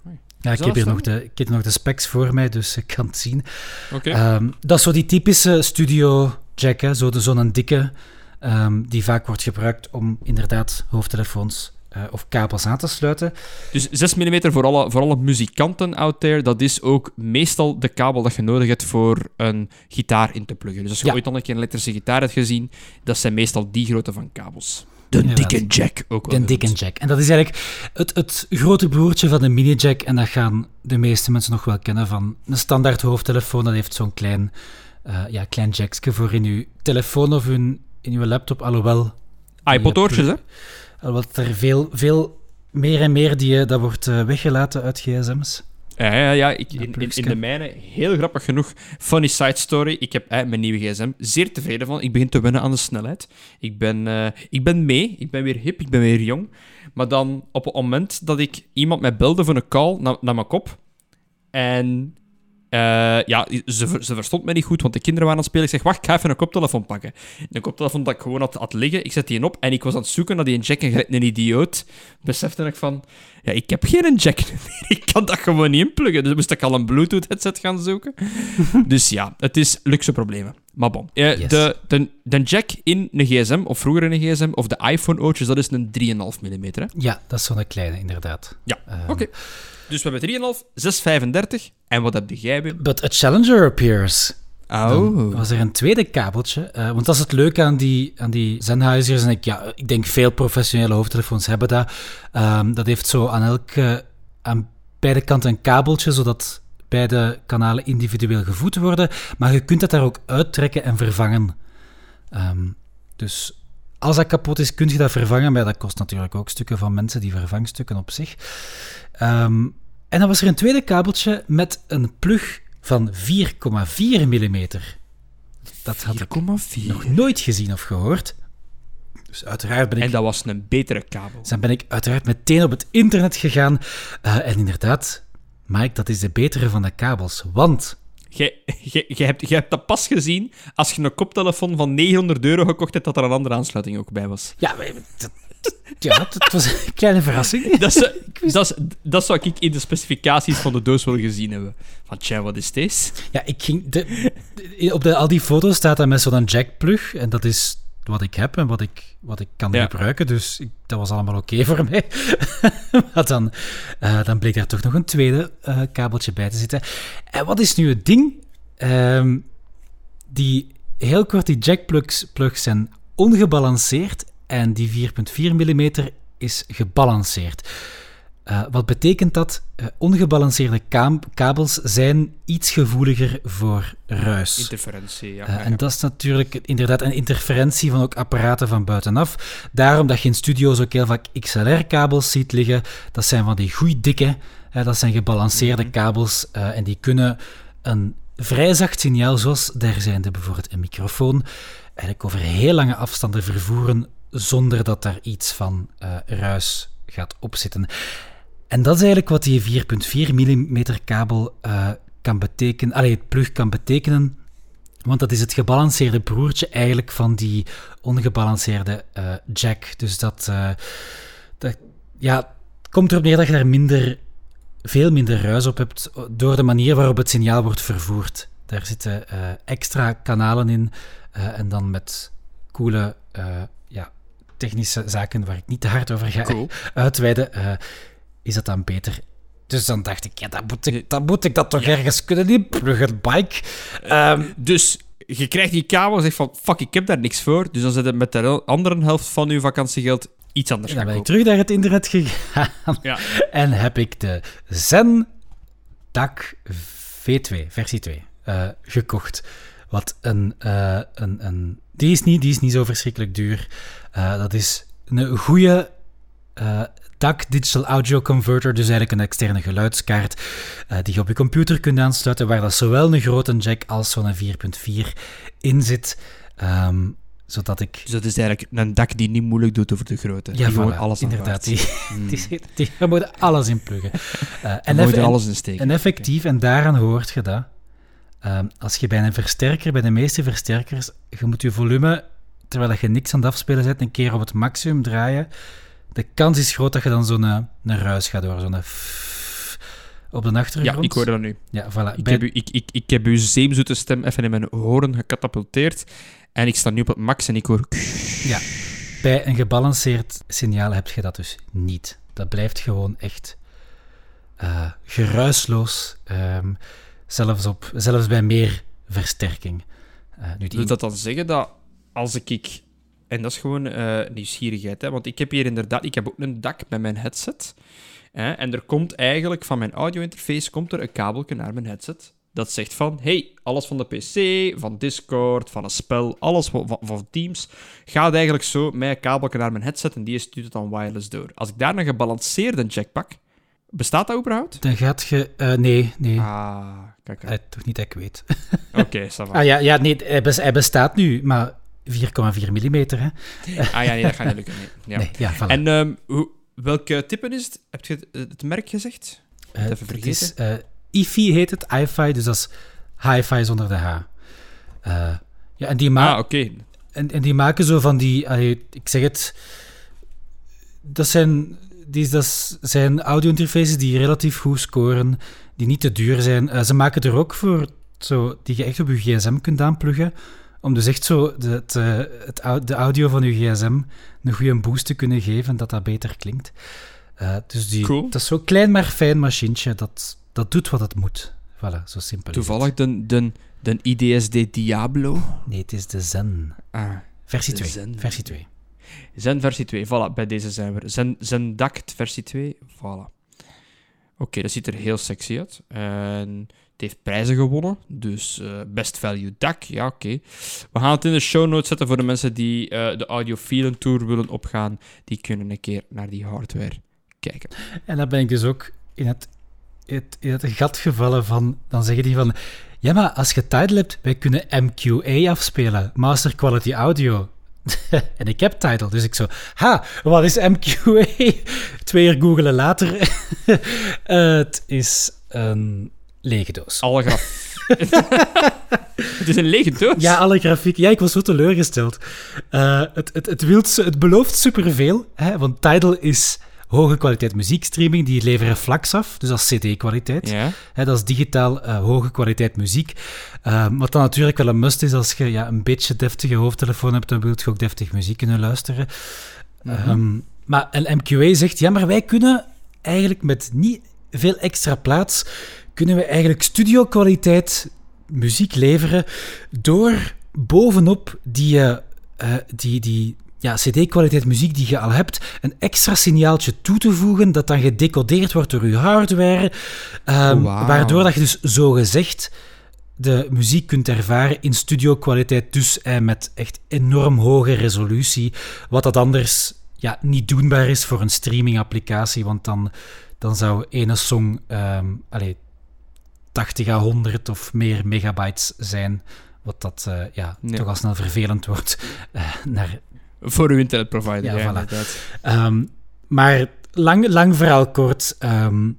Oei. Ja, ik heb, hier nog de, ik heb nog de specs voor mij, dus ik kan het zien. Oké. Ehm, dat is zo die typische studio jack, hè, zo de- zo'n dikke, die vaak wordt gebruikt om inderdaad hoofdtelefoons eh, of kabels aan te sluiten. Dus 6 mm voor alle, voor alle muzikanten out there, dat is ook meestal de kabel dat je nodig hebt voor een gitaar in te pluggen. Dus als je Ja. ooit al een keer een elektrische gitaar hebt gezien, dat zijn meestal die grootte van kabels. De dikke jack ook wel Een dikke jack. En dat is eigenlijk het, het grote broertje van de mini-jack. En dat gaan de meeste mensen nog wel kennen van een standaard hoofdtelefoon. Dat heeft zo'n klein, eh ja, klein jackje voor in uw telefoon of in, in uw laptop. Alhoewel, iPod-oortjes, hè? Alhoewel er veel, veel meer en meer die, eh, dat wordt eh, weggelaten uit gsm's. Ja, ja, ja. Ik, in, in, de mijne, heel grappig genoeg, funny side story. Ik heb eh, mijn nieuwe gsm zeer tevreden van. Ik begin te wennen aan de snelheid. Ik ben, ik ben mee, ik ben weer hip, ik ben weer jong. Maar dan, op het moment dat ik iemand mij belde voor een call naar, naar mijn kop, en eh, ja, ze, ze verstond mij niet goed, want de kinderen waren aan het spelen. Ik zeg, wacht, ik ga even een koptelefoon pakken. Een koptelefoon dat ik gewoon had, had liggen. Ik zet die op en ik was aan het zoeken naar die jack en gelijk een idioot. Besefte ik van, ja, ik heb geen jack meer. Ik kan dat gewoon niet inpluggen. Dus moest ik al een Bluetooth headset gaan zoeken. dus ja, het is luxe problemen. Maar bon. Eh, Yes. de, de, de jack in een gsm, of vroeger in een gsm, of de iPhone-oortjes, dat is een 3,5 mm. Hè? Ja, dat is zo'n kleine, inderdaad. Ja, Ehm, oké. Dus we hebben 3,5, 6,35. En wat heb jij, Wim? But a challenger appears. Dan Oh. was er een tweede kabeltje. eh, want dat is het leuke aan die, aan die Sennheisers. En ik, ja, ik denk veel professionele hoofdtelefoons hebben dat. Ehm, dat heeft zo aan, elke, aan beide kanten een kabeltje, zodat beide kanalen individueel gevoed worden. Maar je kunt dat daar ook uittrekken en vervangen. Ehm, dus als dat kapot is, kun je dat vervangen. Maar dat kost natuurlijk ook stukken van mensen, die vervangstukken op zich. Ehm, en dan was er een tweede kabeltje met een plug van 4,4 mm. Dat had ik 4,4. nog nooit gezien of gehoord. Dus uiteraard ben ik, En dat was een betere kabel. dus dan ben ik uiteraard meteen op het internet gegaan. Eh, en inderdaad, Mike, dat is de betere van de kabels. Want Jij, jij hebt, hebt dat pas gezien als je een koptelefoon van 900 euro gekocht hebt, dat er een andere aansluiting ook bij was. ja, dat, ja, het was een kleine verrassing. Dat, is, dat, dat zou ik in de specificaties van de doos wel gezien hebben. Van, tja, wat is deze? Ja, ik ging. De, de- op de, al die foto's staat dat met zo'n jackplug. En dat is wat ik heb en wat ik, wat ik kan Ja. gebruiken. Dus ik, dat was allemaal oké voor mij. maar dan, eh, dan bleek daar toch nog een tweede eh, kabeltje bij te zitten. En wat is nu het ding? Ehm, die, heel kort, die jackplugs plugs zijn ongebalanceerd. En die 4,4 mm is gebalanceerd. Eh, wat betekent dat? Eh, ongebalanceerde kabels zijn iets gevoeliger voor ruis. Interferentie, ja. Eh, en ja. dat is natuurlijk inderdaad een interferentie van ook apparaten van buitenaf. Daarom dat je in studio's ook heel vaak XLR-kabels ziet liggen. Dat zijn van die goeie dikke, dat zijn gebalanceerde Mhm. kabels en die kunnen een vrij zacht signaal, zoals daar zijn bijvoorbeeld een microfoon, eigenlijk over heel lange afstanden vervoeren zonder dat daar iets van uh, ruis gaat opzitten. En dat is eigenlijk wat die 4.4 mm kabel uh, kan betekenen, allee, het plug kan betekenen, want dat is het gebalanceerde broertje eigenlijk van die ongebalanceerde uh, jack. Dus dat, dat ja, komt erop neer dat je daar minder, veel minder ruis op hebt door de manier waarop het signaal wordt vervoerd. Daar zitten extra kanalen in en dan met coole technische zaken waar ik niet te hard over ga uitweiden, uh, is dat dan beter. Dus dan dacht ik, ja, dan moet ik, dan moet ik dat toch ergens kunnen inpluggen, bike. Um, dus je krijgt die kabel en zegt van, fuck, ik heb daar niks voor. Dus dan zit het met de andere helft van je vakantiegeld iets anders Dan ben ik terug naar het internet gegaan ja. en heb ik de Zen DAC V2, versie 2, uh, eh, gekocht. Wat een, uh, een, een... Die, is niet, die is niet zo verschrikkelijk duur. Uh, dat is een goede uh, DAC Digital Audio Converter, dus eigenlijk een externe geluidskaart uh, die je op je computer kunt aansluiten, waar dat zowel een grote jack als zo'n 4.4 in zit. Um, zodat ik... Dus dat is eigenlijk een dak die niet moeilijk doet over de grootte. Ja, die voilà, alles inderdaad. Die, hmm. die, die, we moeten alles inpluggen. Uh, en, eff alles insteken. En effectief, en daaraan hoort je dat. Um, als je bij een versterker, bij de meeste versterkers, je moet je volume terwijl je niks aan het afspelen zet, een keer op het maximum draaien, de kans is groot dat je dan zo'n een, een ruis gaat door, zo'n op de achtergrond. Ja, ik hoor dat nu. Ja, voilà. Ik, heb, u, ik, ik, ik heb uw zeemzoete stem even in mijn horen gecatapulteerd en ik sta nu op het max en ik hoor... Ja, bij een gebalanceerd signaal heb je dat dus niet. Dat blijft gewoon echt uh, geruisloos, um, zelfs, op, zelfs bij meer versterking. Uh, nu die... Wil dat dan zeggen dat als ik... En dat is gewoon uh, nieuwsgierigheid, hè, want ik heb hier inderdaad... Ik heb ook een dak bij mijn headset. Hè, en er komt eigenlijk van mijn audio-interface komt er een kabelje naar mijn headset. Dat zegt van, hey, alles van de PC, van Discord, van een spel, alles van, van Teams, gaat eigenlijk zo met een kabelje naar mijn headset en die stuurt het dan wireless door. Als ik daar een gebalanceerde jack pak, bestaat dat überhaupt? Dan gaat je... Uh, nee, nee. Ah, kijk. Uh, toch niet dat ik weet. Oké, okay, Ah ja, ja nee, hij bestaat nu, maar 4,4 mm. Hè? Ah ja, nee, dat gaat niet lukken. Nee. Ja. Nee, ja, voilà. En um, hoe, welke type is het? Heb je het, het merk gezegd? Uh, even vergeten. Het is, uh, IFI heet het, hi-fi, dus dat is hi-fi zonder de H. Ja, en die ah, oké. Okay. En, en die maken zo van die, allee, ik zeg het, dat zijn, die, dat zijn audio-interfaces die relatief goed scoren, die niet te duur zijn. ze maken er ook voor, zo, die je echt op je gsm kunt aanpluggen, om dus echt zo de, het, het, de audio van je gsm een goede boost te kunnen geven, dat dat beter klinkt. Uh, dus die, cool. dat is zo'n klein maar fijn machientje, dat, dat doet wat het moet. Voilà, zo simpel Toevallig de, de, de IDSD Diablo? Nee, het is de Zen. Ah, versie 2. Zen. Versie 2. Zen versie 2, voilà, bij deze zijn we. Zen, Zen Dact versie 2, voilà. Oké, dat ziet er heel sexy uit. En heeft prijzen gewonnen, dus uh, best value DAC, ja oké. We gaan het in de show notes zetten voor de mensen die uh, de Audiophile Tour willen opgaan. Die kunnen een keer naar die hardware kijken. En dan ben ik dus ook in het, het, in het gat gevallen van... Dan zeggen die van... Ja, maar als je Tidal hebt, wij kunnen MQA afspelen. Master Quality Audio. en ik heb Tidal, dus ik zo... Ha, wat is MQA? Twee uur googelen later. uh, het is een lege doos. Alle graf. het is een lege doos? Ja, alle grafiek. Ja, ik was zo teleurgesteld. Uh, het, het, het, wilt, het belooft superveel, hè, want Tidal is hoge kwaliteit muziekstreaming. Die leveren flax af, dus als cd-kwaliteit. Ja. dat is digitaal uh, hoge kwaliteit muziek. Uh, wat dan natuurlijk wel een must is, als je ja, een beetje deftige hoofdtelefoon hebt, dan wilt je ook deftig muziek kunnen luisteren. Mm -hmm. um, maar en MQA zegt, ja, maar wij kunnen eigenlijk met niet veel extra plaats kunnen we eigenlijk studio-kwaliteit muziek leveren door bovenop die, uh, die, die ja, CD-kwaliteit muziek die je al hebt, een extra signaaltje toe te voegen dat dan gedecodeerd wordt door je hardware. Um, oh, wow. Waardoor dat je dus zogezegd de muziek kunt ervaren in studio-kwaliteit, dus eh, met echt enorm hoge resolutie. Wat dat anders ja, niet doenbaar is voor een streaming-applicatie, want dan, dan zou ene song um, allez, 80 à 100 of meer megabytes zijn. Wat dat eh, ja, Ja. toch al snel vervelend wordt. eh, naar, Voor uw internetprovider, Ja, ja, voilà. Ehm, maar lang, lang verhaal kort. ehm,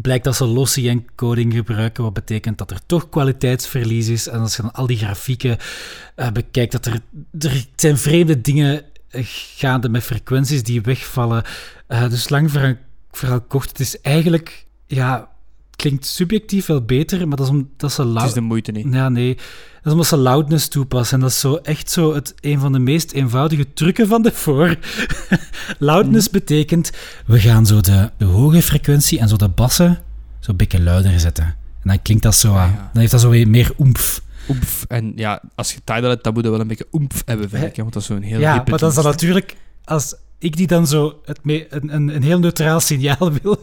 blijkt dat ze lossy encoding gebruiken, wat betekent dat er toch kwaliteitsverlies is. En als je dan al die grafieken eh, bekijkt, dat er, er zijn vreemde dingen eh, gaande met frequenties die wegvallen. Eh, dus lang verhaal, verhaal kort, het is eigenlijk, ja, klinkt subjectief wel beter, maar dat is omdat ze Het lauw... is de moeite niet. Ja, nee. Dat is omdat ze loudness toepassen. En dat is zo echt zo het, een van de meest eenvoudige trucken van de voor. loudness betekent, we gaan zo de, de hoge frequentie en zo de bassen zo een beetje luider zetten. En dan klinkt dat zo aan. Ja, ja. Dan heeft dat zo weer meer oemf. Oemf. En ja, als je Tidal hebt, dan moet je wel een beetje oemf hebben, hè, Want dat is zo'n heel ja, maar dat is dan natuurlijk... Als ik die dan zo het me- een, een, een heel neutraal signaal wil,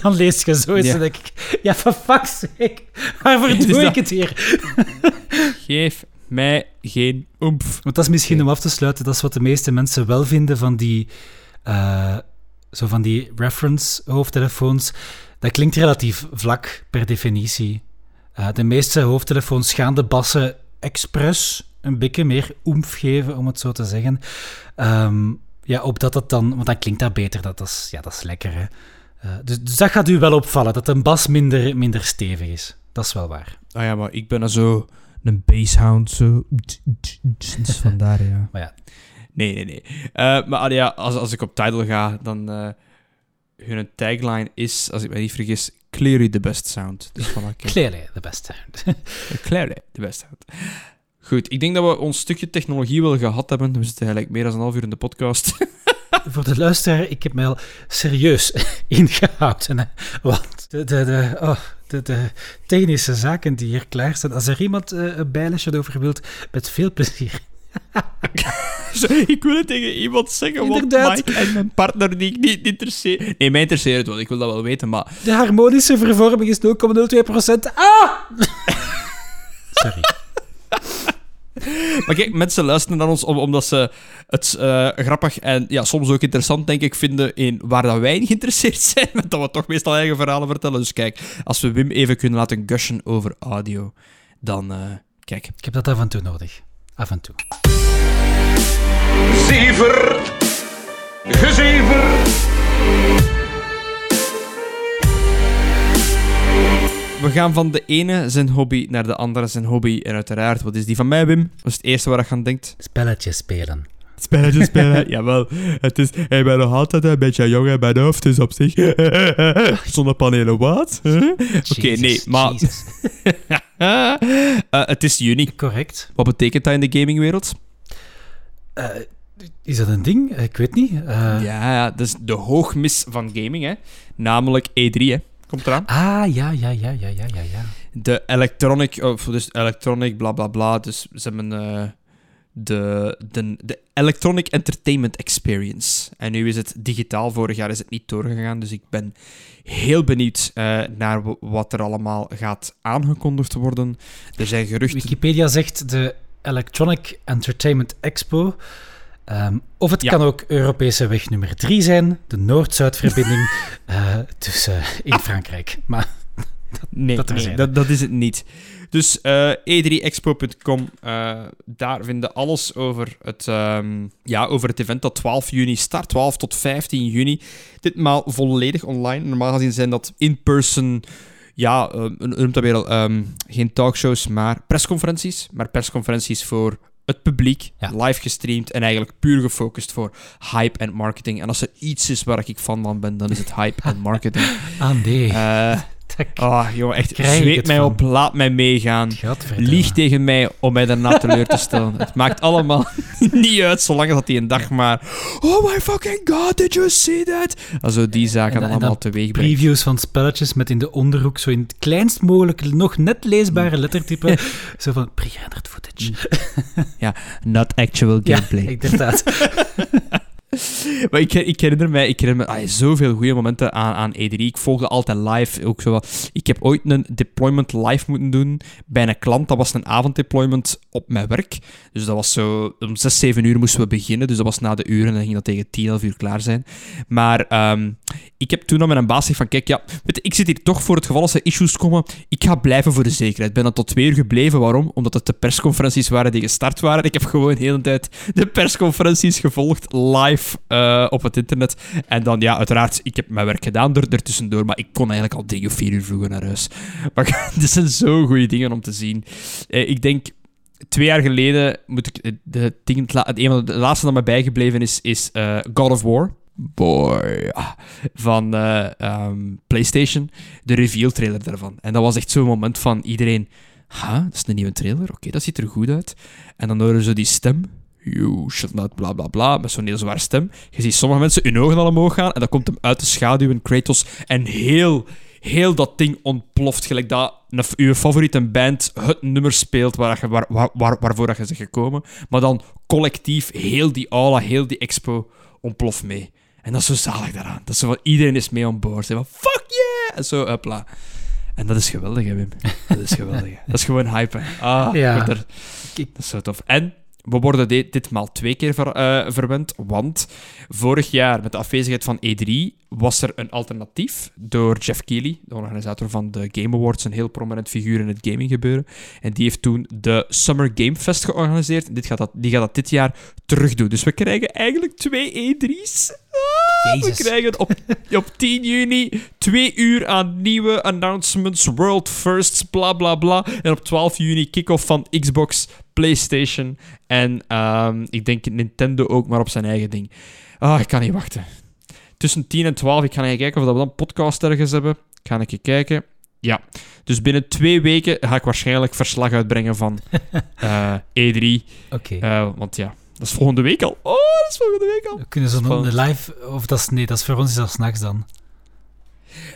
dan lees je zo eens Ja. en denk ik... Ja, for fuck's sake. Waarvoor doe dat- ik het hier? Geef mij geen oemf. Want dat is misschien om af te sluiten, dat is wat de meeste mensen wel vinden van die, eh, zo van die reference hoofdtelefoons. Dat klinkt relatief vlak per definitie. Eh, de meeste hoofdtelefoons gaan de bassen expres een beetje meer oemf geven, om het zo te zeggen. Ehm, ja, opdat het dan, want dan klinkt dat beter. Dat, dat, is, ja, dat is lekker. Hè? Eh, dus, dus dat gaat u wel opvallen, dat een bas minder, minder stevig is. Dat is wel waar. Ah ja, maar ik ben er zo een basshound, zo. Dus vandaar, ja. Maar ja. Nee, nee, nee. Eh, maar ah, ja, als, als ik op Tidal ga, dan... eh hun tagline is, als ik me niet vergis, clearly the best sound. Dus voilà. Clearly, the best sound. Clearly the best sound. Goed, ik denk dat we ons stukje technologie wel gehad hebben. We zitten eigenlijk meer dan een half uur in de podcast. Voor de luisteraar, ik heb mij al serieus ingehouden. Hè? Want de, de, de, oh, de, de technische zaken die hier klaar staan, als er iemand eh, een bijlesje over wilt, met veel plezier. Ik wil het tegen iemand zeggen, Inderdaad. want Mike en mijn partner die ik niet interesseer... Nee, mij interesseert het wel, ik wil dat wel weten, maar... De harmonische vervorming is 0,02%. Ah! Sorry. Maar kijk, mensen luisteren naar ons om- omdat ze het eh, grappig en ja, soms ook interessant, denk ik, vinden in waar dat wij niet geïnteresseerd zijn, met dat we toch meestal eigen verhalen vertellen. Dus kijk, als we Wim even kunnen laten gushen over audio, dan... eh, kijk. Ik heb dat af en toe nodig. Af en toe. Zever, gezever. We gaan van de ene zijn hobby naar de andere zijn hobby. En uiteraard, wat is die van mij, Wim? Dat is het eerste waar je aan denkt. Spelletjes spelen. Spelletjes spelen. Jawel, het is... Ik ben nog altijd een beetje jong in mijn hoofd, dus op zich... Zonnepanelen, wat? Huh? Oké, nee, maar... Eh, het is juni. Correct. Wat betekent dat in de gamingwereld? Eh, is dat een ding? Ik weet niet. Eh, Ja, ja, dat is de hoogmis van gaming, hè. Namelijk E3, hè. Komt eraan. Ah, ja, ja, ja, ja, ja, ja, ja. De electronic... Of dus electronic, bla, bla, bla. Dus ze hebben... eh, de, de, de Electronic Entertainment Experience. En nu is het digitaal. Vorig jaar is het niet doorgegaan. Dus ik ben heel benieuwd eh, naar wat er allemaal gaat aangekondigd worden. Er zijn geruchten... Wikipedia zegt de Electronic Entertainment Expo. Ehm, of het Ja. kan ook Europese weg nummer 3 zijn, de Noord-Zuid-verbinding eh, tussen in Frankrijk. Maar Nee, Dat terzijde. dat, dat is het niet. Dus eh e3expo.com, eh, daar vinden alles over het, ehm, ja, over het event dat 12 juni start, 12 tot 15 juni. Ditmaal volledig online. Normaal gezien zijn dat in-person, ja, eh, noemt dat weer al, ehm, geen talkshows, maar persconferenties. Maar persconferenties voor het publiek, Ja. live gestreamd en eigenlijk puur gefocust voor hype en marketing. En als er iets is waar ik fan van ben, dan is het hype en marketing. ah nee, Eh Oh, joh, echt. het mij van. op, laat mij meegaan. Lieg tegen mij om mij daarna teleur te stellen. het maakt allemaal niet uit, zolang dat hij een dag maar... Oh my fucking god, did you see that? Also, die zaken dan allemaal teweeg brengen. Previews van spelletjes met in de onderhoek zo in het kleinst mogelijk nog net leesbare lettertype. zo van pre-rendered footage. Not actual Ja, gameplay. inderdaad. Maar ik, ik herinner mij, ik herinner ah, zoveel goede momenten aan, aan E3. Ik volgde altijd live. Ook zo. Ik heb ooit een deployment live moeten doen bij een klant. Dat was een avonddeployment op mijn werk. Dus dat was zo... Om 6, 7 uur moesten we beginnen. Dus dat was na de uren en dan ging dat tegen 10, 11 uur klaar zijn. Maar ehm, ik heb toen aan mijn baas gezegd van... Kijk, ja, ik zit hier toch voor het geval als er issues komen. Ik ga blijven voor de zekerheid. Ik ben dan tot twee uur gebleven. Waarom? Omdat het de persconferenties waren die gestart waren. Ik heb gewoon de hele tijd de persconferenties gevolgd, live eh, op het internet. En dan, ja, uiteraard, ik heb mijn werk gedaan er, ertussendoor, maar ik kon eigenlijk al drie of vier uur vroeger naar huis. Maar dit zijn zo goede dingen om te zien. Eh, ik denk, twee jaar geleden, moet ik eh, de ding, van de laatste dat me bijgebleven is, is God of War. Boy. ah, Van eh, ehm, PlayStation. De reveal trailer daarvan. En dat was echt zo'n moment van iedereen. Ha, dat is een nieuwe trailer. Oké, dat ziet er goed uit. En dan horen ze die stem. You should not bla bla bla. Met zo'n heel zware stem. Je ziet sommige mensen hun ogen al omhoog gaan. En dan komt hem uit de schaduw in Kratos. En heel, heel dat ding ontploft. Gelijk dat uw favoriete band het nummer speelt waar, je- waar, waar, waar, waarvoor dat je bent gekomen. Maar dan collectief heel die aula, heel die expo ontploft mee. En dat is zo zalig daaraan. Dat is zo van, iedereen is mee board. Zo van, fuck yeah! En zo, hopla. En dat is geweldig, hè, Wim. Dat is geweldig. hè. Dat is gewoon hype. hè. Ah, Ja. er- dat is zo tof. En we worden dit, ditmaal twee keer ver, eh, verwend, want vorig jaar, met de afwezigheid van E3, was er een alternatief door Jeff Keighley, de organisator van de Game Awards, een heel prominent figuur in het gaminggebeuren. En die heeft toen de Summer Game Fest georganiseerd. En dit gaat dat, die gaat dat dit jaar terug doen. Dus we krijgen eigenlijk twee E3's. Ah, we krijgen op, op 10 juni twee uur aan nieuwe announcements, world firsts, bla bla bla. En op 12 juni kick-off van Xbox, PlayStation en ehm, ik denk Nintendo ook, maar op zijn eigen ding. Ah, ik kan niet wachten. Tussen 10 en 12, ik ga even kijken of we dan een podcast ergens hebben. Ik ga even kijken. Ja, dus binnen twee weken ga ik waarschijnlijk verslag uitbrengen van eh, E3. Oké. Eh, want ja, dat is volgende week al. Oh, dat is volgende week al. We kunnen zo spannend. een live... Of dat is... Nee, dat is voor ons is dat s'nachts dan.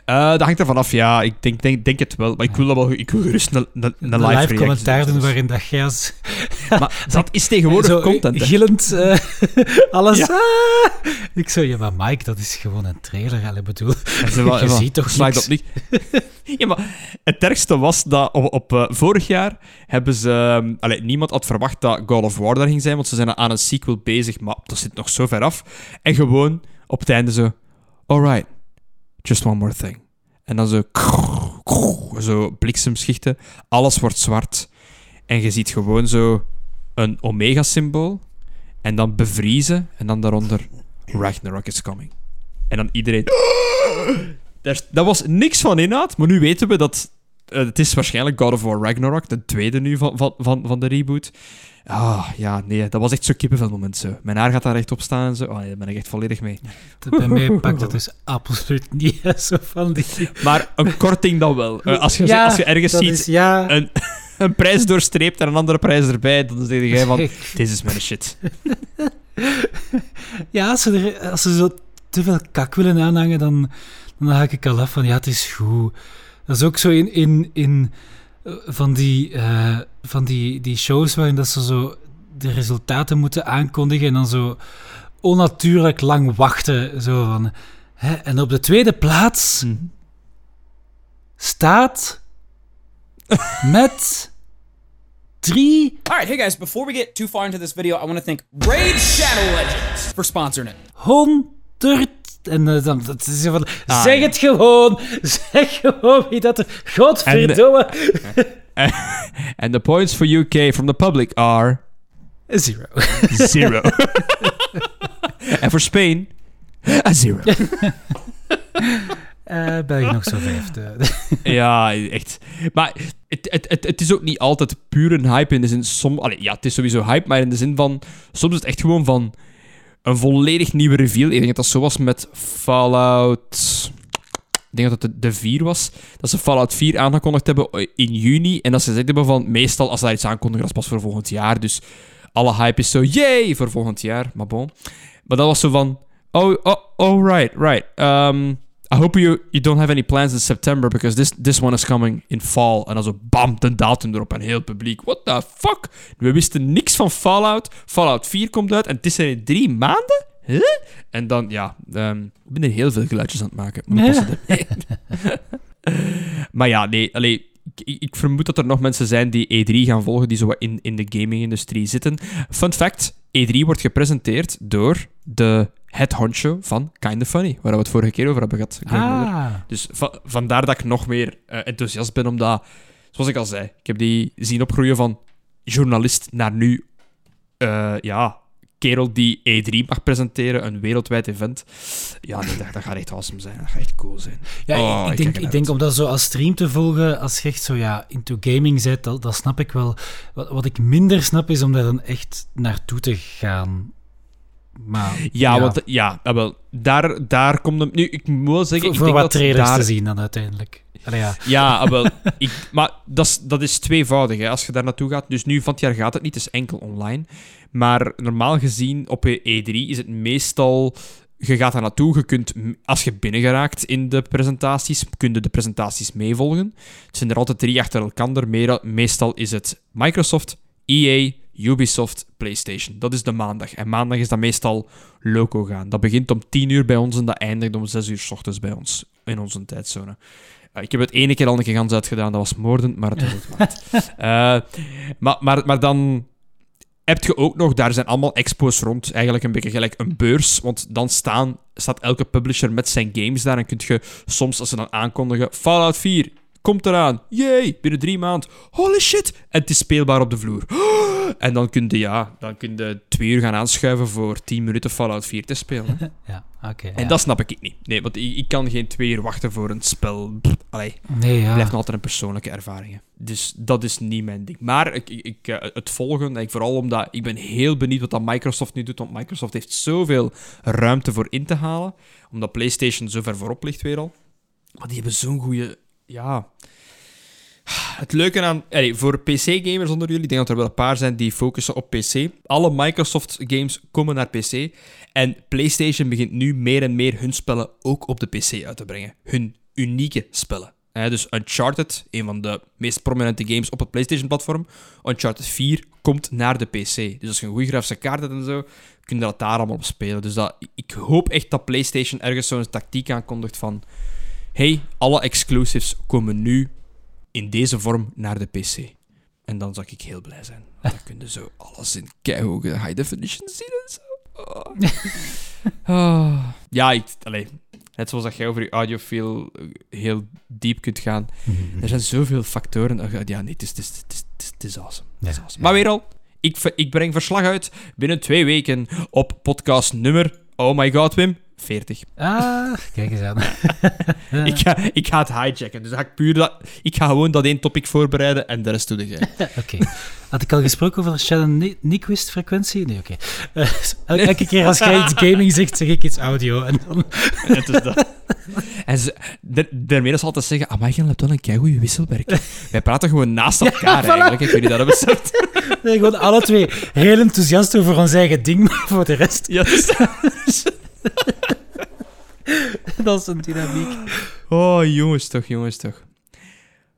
Eh, dat hangt ervan af, ja. Ik denk, denk, denk het wel. Maar ik wil, dat wel, ik wil gerust een, een, een Een live, live, commentaar doen. waarin dat jij als... Maar dat is tegenwoordig zo content, hè. gillend eh, alles... Ja. ah! Ik zo, ja, maar Mike, dat is gewoon een trailer. Allee, bedoel, wel- je ziet toch niks? op niet. ja, maar het ergste was dat op, op eh, vorig jaar hebben ze... ehm, allee, niemand had verwacht dat God of War daar ging zijn, want ze zijn aan een sequel bezig, maar dat zit nog zo ver af. En gewoon op het einde zo... Alright, just one more thing. En dan zo... Zo bliksemschichten. Alles wordt zwart. En je ziet gewoon zo een omega-symbool. En dan bevriezen. En dan daaronder... Ragnarok is coming. En dan iedereen... Daar, dat was niks van inhoud, maar nu weten we dat... eh, het is waarschijnlijk God of War Ragnarok, de tweede nu van, van, van, van de reboot. Ah, ja, nee, dat was echt zo'n kippenvelmoment zo. Mijn haar gaat daar echt op staan en zo. Oh, nee, daar ben ik echt volledig mee. Bij mij pakt dat dus absoluut niet zo van die... Maar een korting dan wel. Eh, als, je, Ja, als je ergens ziet is- ja, een, een prijs doorstreept en een andere prijs erbij, dan zeg jij van... Dit is mijn shit. Ja, als ze, er, als ze zo te veel kak willen aanhangen, dan, dan haak ik al af van ja, het is goed. Dat is ook zo in, in, in eh, van, die, eh, van die, die shows waarin dat ze zo de resultaten moeten aankondigen en dan zo onnatuurlijk lang wachten. Zo van, hè, en op de tweede plaats staat met drie All right, hey guys, before we get too far into this video, I want to thank Raid Shadow Legends for sponsoring it. honderd. En eh, dan dat is van, Ah, zeg ja. het gewoon. Zeg gewoon wie dat er. Godverdomme. And the points for UK from the public are... Zero. Zero. en voor Spain... A zero. Eh België nog zo vijfde. Ja, echt. Maar het, het, het, het is ook niet altijd puur een hype in de zin... Som, allee, ja, het is sowieso hype, maar in de zin van... Soms is het echt gewoon van... Een volledig nieuwe reveal. Ik denk dat dat zo was met Fallout... Ik denk dat het de, de 4 was. Dat ze Fallout 4 aangekondigd hebben in juni. En dat ze gezegd hebben van... Meestal als ze daar iets aankondigen, dat is pas voor volgend jaar. Dus alle hype is zo... Yay! Voor volgend jaar. Maar bon. Maar dat was zo van... Oh, oh, oh right, right. Um, I hope you, you don't have any plans in September, because this, this one is coming in fall. En dan zo bam, de datum erop en heel het publiek. What the fuck? We wisten niks van Fallout. Fallout 4 komt uit en het is er in drie maanden? huh? En dan, ja, ehm, ik ben er heel veel geluidjes aan het maken. Maar, ja, nee, allee, ik, ik vermoed dat er nog mensen zijn die E3 gaan volgen, die zo in, in de gaming-industrie zitten. Fun fact, E3 wordt gepresenteerd door de head honcho van Kinda Funny, waar we het vorige keer over hebben gehad. Ah, Dus va- vandaar dat ik nog meer eh, enthousiast ben, omdat, zoals ik al zei, ik heb die zien opgroeien van journalist naar nu, eh, ja, kerel die E3 mag presenteren, een wereldwijd event. Ja, nee, dat, dat gaat echt awesome zijn. Dat gaat echt cool zijn. ja, Oh, ik, ik denk, kijk ik denk om dat zo als stream te volgen, als je echt zo ja, into gaming dat, dat snap ik wel. Wat, wat ik minder snap is om daar dan echt naartoe te gaan. Maar, Ja, want ja, ah, wel, daar, daar komt hem... Nu, ik moet wel zeggen, voor, ik denk wat dat trailers daar... te zien dan uiteindelijk. Allee, ja. Ja, ah, wel, ik, maar dat is, dat is tweevoudig hè, als je daar naartoe gaat. Dus nu van het jaar gaat het niet, het is enkel online. Maar normaal gezien op E3 is het meestal... Je gaat daar naartoe, je kunt, als je binnen geraakt in de presentaties, kun je de presentaties meevolgen. Het zijn er altijd drie achter elkaar. Meestal is het Microsoft, EA, Ubisoft, PlayStation. Dat is de maandag. En maandag is dat meestal loco gaan. Dat begint om 10 uur bij ons en dat eindigt om 6 uur s ochtends bij ons, in onze tijdzone. Uh, ik heb het ene keer al een gans uitgedaan, dat was moordend, maar het was het waard. Uh, maar, maar, maar dan heb je ook nog, daar zijn allemaal expos rond, eigenlijk een beetje gelijk een beurs, want dan staan, staat elke publisher met zijn games daar en kun je soms, als ze dan aankondigen, Fallout 4, komt eraan, yay, binnen drie maanden, holy shit, en het is speelbaar op de vloer. En dan kun je, ja, dan kun je twee uur gaan aanschuiven voor 10 minuten Fallout 4 te spelen. hè. ja, oké. En ja. dat snap ik niet. Nee, want ik, ik kan geen twee uur wachten voor een spel. Allee, Nee, ja. blijft nog altijd een persoonlijke ervaring. hè. Dus dat is niet mijn ding. Maar ik, ik, ik, eh, het volgen, ik, vooral omdat ik ben heel benieuwd wat dat Microsoft nu doet. Want Microsoft heeft zoveel ruimte voor in te halen. Omdat PlayStation zo ver voorop ligt weer al. Maar die hebben zo'n goede. Ja. Het leuke aan... voor PC-gamers onder jullie, ik denk dat er wel een paar zijn die focussen op PC. Alle Microsoft-games komen naar PC. En PlayStation begint nu meer en meer hun spellen ook op de PC uit te brengen. Hun unieke spellen. Dus Uncharted, een van de meest prominente games op het PlayStation-platform. Uncharted 4 komt naar de PC. Dus als je een goede grafische kaart hebt en zo, kun je dat daar allemaal op spelen. Dus dat, ik hoop echt dat PlayStation ergens zo'n tactiek aankondigt van... Hey, alle exclusives komen nu in deze vorm naar de PC. En dan zou ik heel blij zijn. Want dan kun je zo alles in keihoge high definition zien en zo. Oh. Ah. Ja, ik, allee, net zoals dat jij over je audiofiel eh, heel diep kunt gaan. Er zijn zoveel factoren. Oh, Ja, nee, het is, het is, het is, het awesome. Ja. Maar weer al, ik, ik breng verslag uit binnen twee weken op podcast nummer, oh my god Wim, 40. Ah, kijk eens aan. Ik, ga, ik ga het hijacken. Dus ga ik, puur dat, ik ga gewoon dat één topic voorbereiden en de rest doe jij. Oké. Had ik al gesproken over de Shannon Ny- Nyquist-frequentie? Nee, oké. Eh, el- elke keer als jij iets gaming zegt, zeg ik iets audio. En dan... Het is dat. En ze, de- daarmee is altijd zeggen, amai, je hebt wel een keigoeie wisselwerk. Wij praten gewoon naast elkaar voilà. eigenlijk. Ik weet niet dat dat beseft. Nee, gewoon alle twee heel enthousiast over ons eigen ding, maar voor de rest, Ja, het is dat. is een dynamiek. Oh, jongens toch, jongens toch.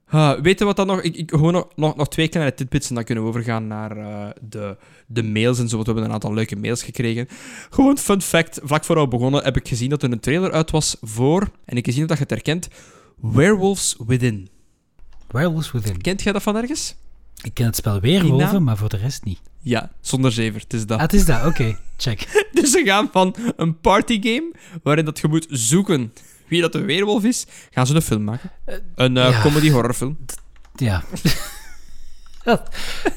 Ah, weet je wat dan nog? Ik, ik, gewoon nog, nog, nog twee kleine tidbits en dan kunnen we overgaan naar eh, de, de mails en zo. Want we hebben een aantal leuke mails gekregen. Gewoon fun fact. Vlak voor we begonnen heb ik gezien dat er een trailer uit was voor, en ik heb gezien dat je het herkent, Werewolves Within. Werewolves Within. Kent jij dat van ergens? Ik ken het spel? Weerwolven, maar voor de rest niet. Ja, zonder zever. Het is dat. Ah, het is dat. Oké, check. Dus ze gaan van een partygame, waarin dat je moet zoeken wie dat de weerwolf is, gaan ze een film maken. Een eh, ja. comedy-horrorfilm. Ja.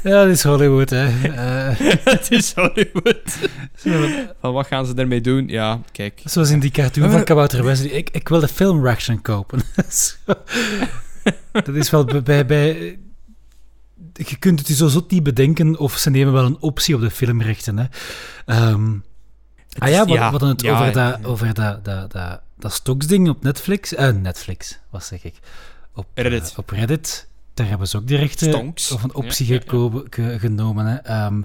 ja, dat is Hollywood, hè. Eh, Het is Hollywood. Van wat gaan ze ermee doen? Ja, kijk. zoals in die cartoon van Kabouter Wesley. Ik, ik wil de filmreaction kopen. Dat is wel bij, bij- je kunt het je zo zot niet bedenken of ze nemen wel een optie op de filmrechten. Hè. Ehm, ah ja, we we hadden het over, dat, over dat, dat, dat, dat Stoks-ding op Netflix. Eh, Netflix, wat zeg ik? Op Reddit. eh, op Reddit. Daar hebben ze ook de rechten Stonks. of een optie Ja, ja, ja. geko- ge- genomen. Hè. Ehm,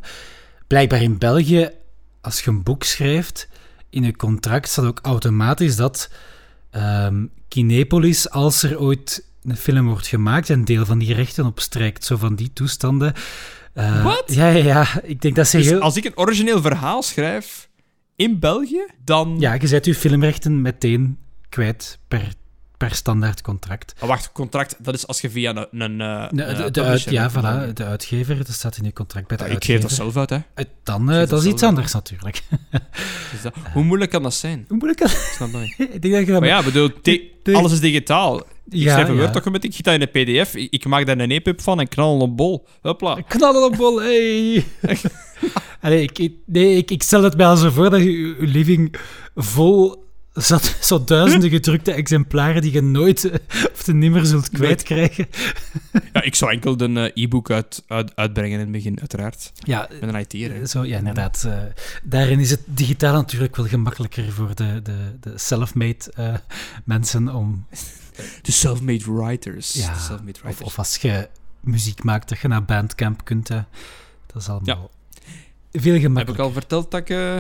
blijkbaar in België, als je een boek schrijft, in je contract staat ook automatisch dat ehm, Kinepolis, als er ooit een film wordt gemaakt, een deel van die rechten opstrijkt. Zo van die toestanden. Eh, Wat? Ja, ja, ja. Ik denk dat ze Dus heel... als ik een origineel verhaal schrijf in België, dan... Ja, je zet je filmrechten meteen kwijt per, per standaard contract. Oh, wacht, contract, dat is als je via een, een, eh, De, een de, de publisher uit, ja, voilà, de uitgever, dat staat in je contract bij de Ja, ik uitgever. geef dat zelf uit, hè. Eh, Dan, dat dat is iets uit. anders natuurlijk. Dus dat- Hoe moeilijk kan dat zijn? Hoe moeilijk kan Ik snap dat niet. Ik denk dat je dat... Maar ja, bedoel, alles is digitaal. Ik Ja, schrijf een ja. Word-document, ik giet dat in een pdf, ik, maak daar een EPUB van en knal een bol. Hopla. Knallen op bol, hey. Allee, ik, nee, ik, ik stel het mij al zo voor dat je je je living vol zat, zo duizenden gedrukte exemplaren die je nooit eh, of te nimmer zult kwijtkrijgen. Ja, ik zou enkel de eh, e-book uit, uit, uitbrengen in het begin, uiteraard. Ja, ben een IT'er, hè. zo, ja, inderdaad. eh, daarin is het digitaal natuurlijk wel gemakkelijker voor de, de, de self-made eh, mensen om... De self-made writers. Ja, self-made Of, writers. of als je muziek maakt, dat je naar Bandcamp kunt. eh, dat is allemaal veel Heb ik gemakkelijker. al verteld dat ik eh,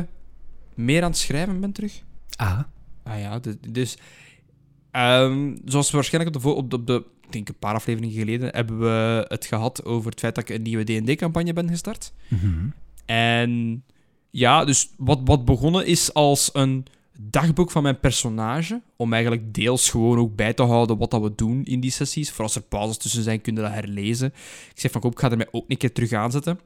meer aan het schrijven ben terug? Ah, Ah ja, de- dus... ehm, zoals waarschijnlijk op de, op de, op de... Ik denk een paar afleveringen geleden hebben we het gehad over het feit dat ik een nieuwe D&D-campagne ben gestart. mhm. En ja, dus wat, wat begonnen is als een dagboek van mijn personage, om eigenlijk deels gewoon ook bij te houden wat dat we doen in die sessies. Voor als er pauzes tussen zijn, kun je dat herlezen. Ik zeg van, kom, ik ga er mij ook een keer terug aanzetten.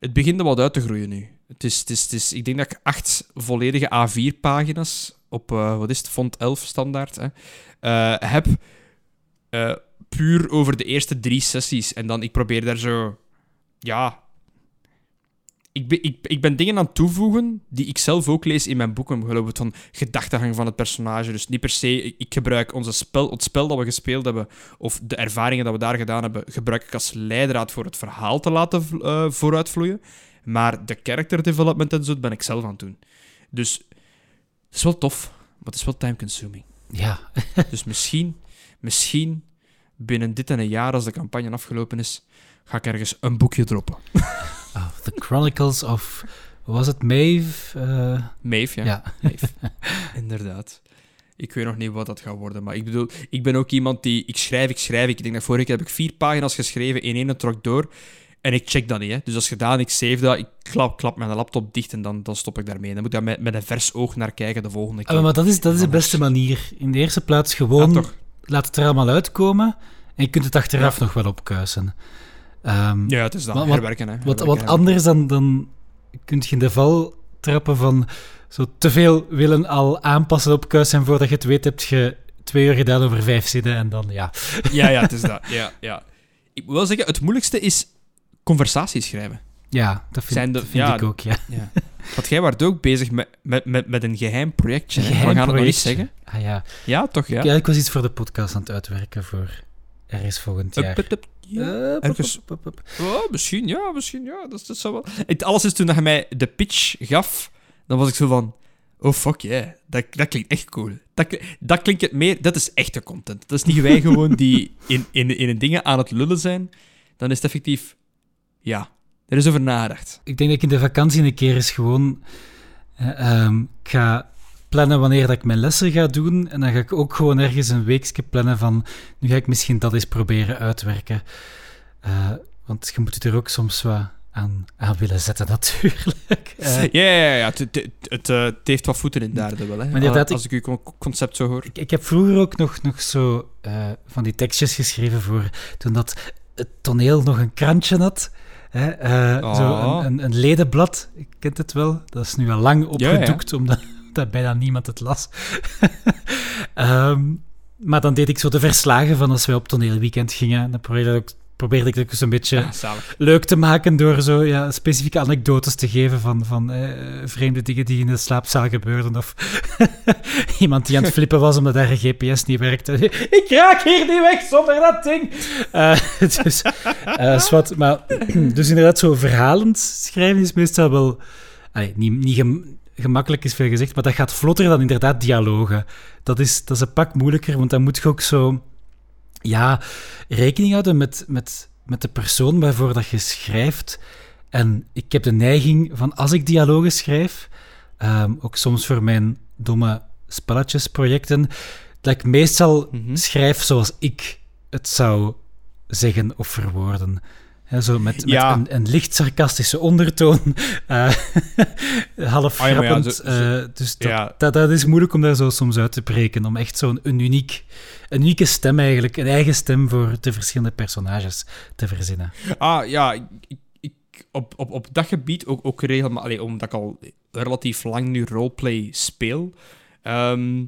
Het begint er wat uit te groeien nu. Het is, het is, het is, ik denk dat ik acht volledige A4-pagina's op, eh, wat is het, font 11 standaard, hè, eh, heb. eh, puur over de eerste drie sessies. En dan, ik probeer daar zo... Ja, ik ben, ik, ik ben dingen aan toevoegen die ik zelf ook lees in mijn boeken. Bijvoorbeeld van gedachtegang van het personage. Dus niet per se, ik, ik gebruik onze spel, het spel dat we gespeeld hebben, of de ervaringen dat we daar gedaan hebben, gebruik ik als leidraad voor het verhaal te laten vooruitvloeien. Maar de character development en zo, ben ik zelf aan het doen. Dus is wel tof, maar het is wel time-consuming. ja. Dus misschien, misschien binnen dit en een jaar, als de campagne afgelopen is, ga ik ergens een boekje droppen. Oh, The Chronicles of... Was het Maeve? Eh, Maeve, ja. ja. Maeve. Inderdaad. Ik weet nog niet wat dat gaat worden, maar ik bedoel, ik ben ook iemand die... Ik schrijf, ik schrijf, ik denk dat vorige keer heb ik vier pagina's geschreven, in één trok door, en ik check dat niet, hè. Dus als gedaan, ik save dat, ik klap, klap mijn laptop dicht en dan, dan stop ik daarmee. Dan moet ik daar met, met een vers oog naar kijken de volgende keer. Ah, maar dat is, dat is de beste manier. In de eerste plaats gewoon Ja, laat het er allemaal uitkomen en je kunt het achteraf nog wel opkuisen. Ehm, Ja, het is wat- herwerken, hè. wat, Herwerken, wat anders dan, dan kun je in de val trappen van zo te veel willen al aanpassen opkuisen en voordat je het weet heb je twee uur gedaan over vijf zinnen en dan ja. Ja, ja, het is dat. Ja, ja. Ik moet wel zeggen, het moeilijkste is conversaties schrijven. Ja, dat vind, Zijn de- dat vind ja, ik ook, ja. Ja. Want jij wordt ook bezig met, met, met, met een geheim projectje. Geheim We gaan het nog niet projectje. zeggen. Ah ja. Ja, toch? Ja. Ja, ik was iets voor de podcast aan het uitwerken voor ergens volgend jaar. Up, up, up. Ja. Pop, ergens- pop, pop, pop. Oh, misschien, ja, misschien, ja. Dat, dat zou wel... Het, alles is toen dat je mij de pitch gaf, dan was ik zo van... Oh, fuck yeah. Dat, dat klinkt echt cool. Dat, dat klinkt het meer... Dat is echte content. Dat is niet wij gewoon die in, in, in dingen aan het lullen zijn. Dan is het effectief... Ja, er is over nagedacht. Ik denk dat ik in de vakantie een keer eens gewoon... eh, ehm, ik ga plannen wanneer dat ik mijn lessen ga doen. En dan ga ik ook gewoon ergens een weekje plannen van... Nu ga ik misschien dat eens proberen uitwerken. Eh, want je moet het er ook soms wat aan, aan willen zetten, natuurlijk. Eh, Ja, ja, ja. Het, het, het, het heeft wat voeten in aarde wel, hè. Maar Als ik uw con- concept zo hoor. Ik, ik heb vroeger ook nog, nog zo van die tekstjes geschreven voor toen dat het toneel nog een krantje had. Hè, eh, Zo Oh. een, een, een ledenblad, ik kent het wel. Dat is nu al lang opgedoekt, omdat dat bijna niemand het las. Ehm, maar dan deed ik zo de verslagen van als wij op toneelweekend gingen. Dan probeerde ik, probeerde ik het ook eens een beetje leuk te maken door zo ja, specifieke anekdotes te geven van, van eh, vreemde dingen die in de slaapzaal gebeurden. Of iemand die aan het flippen was omdat een GPS niet werkte. Ik raak hier niet weg zonder dat ding! Eh, dus, zwart, maar, dus inderdaad, zo verhalend schrijven is meestal wel... allee, niet niet gem- gemakkelijk is veel gezegd, maar dat gaat vlotter dan inderdaad dialogen. Dat is, dat is een pak moeilijker, want dan moet je ook zo... Ja, rekening houden met, met, met de persoon waarvoor dat je schrijft. En ik heb de neiging van als ik dialogen schrijf, ehm, ook soms voor mijn domme spelletjesprojecten, dat ik meestal Mhm. schrijf zoals ik het zou zeggen of verwoorden. Zo met, met Ja. een, een licht sarcastische ondertoon. half ja, ja, grappend. zo- zo- dus dat, ja. dat, dat is moeilijk om daar zo soms uit te breken. Om echt zo'n een uniek, een unieke stem eigenlijk, een eigen stem voor de verschillende personages te verzinnen. Ah, ja, ik, ik- op, op, op dat gebied ook, ook regelmatig... Omdat ik al relatief lang nu roleplay speel... ehm,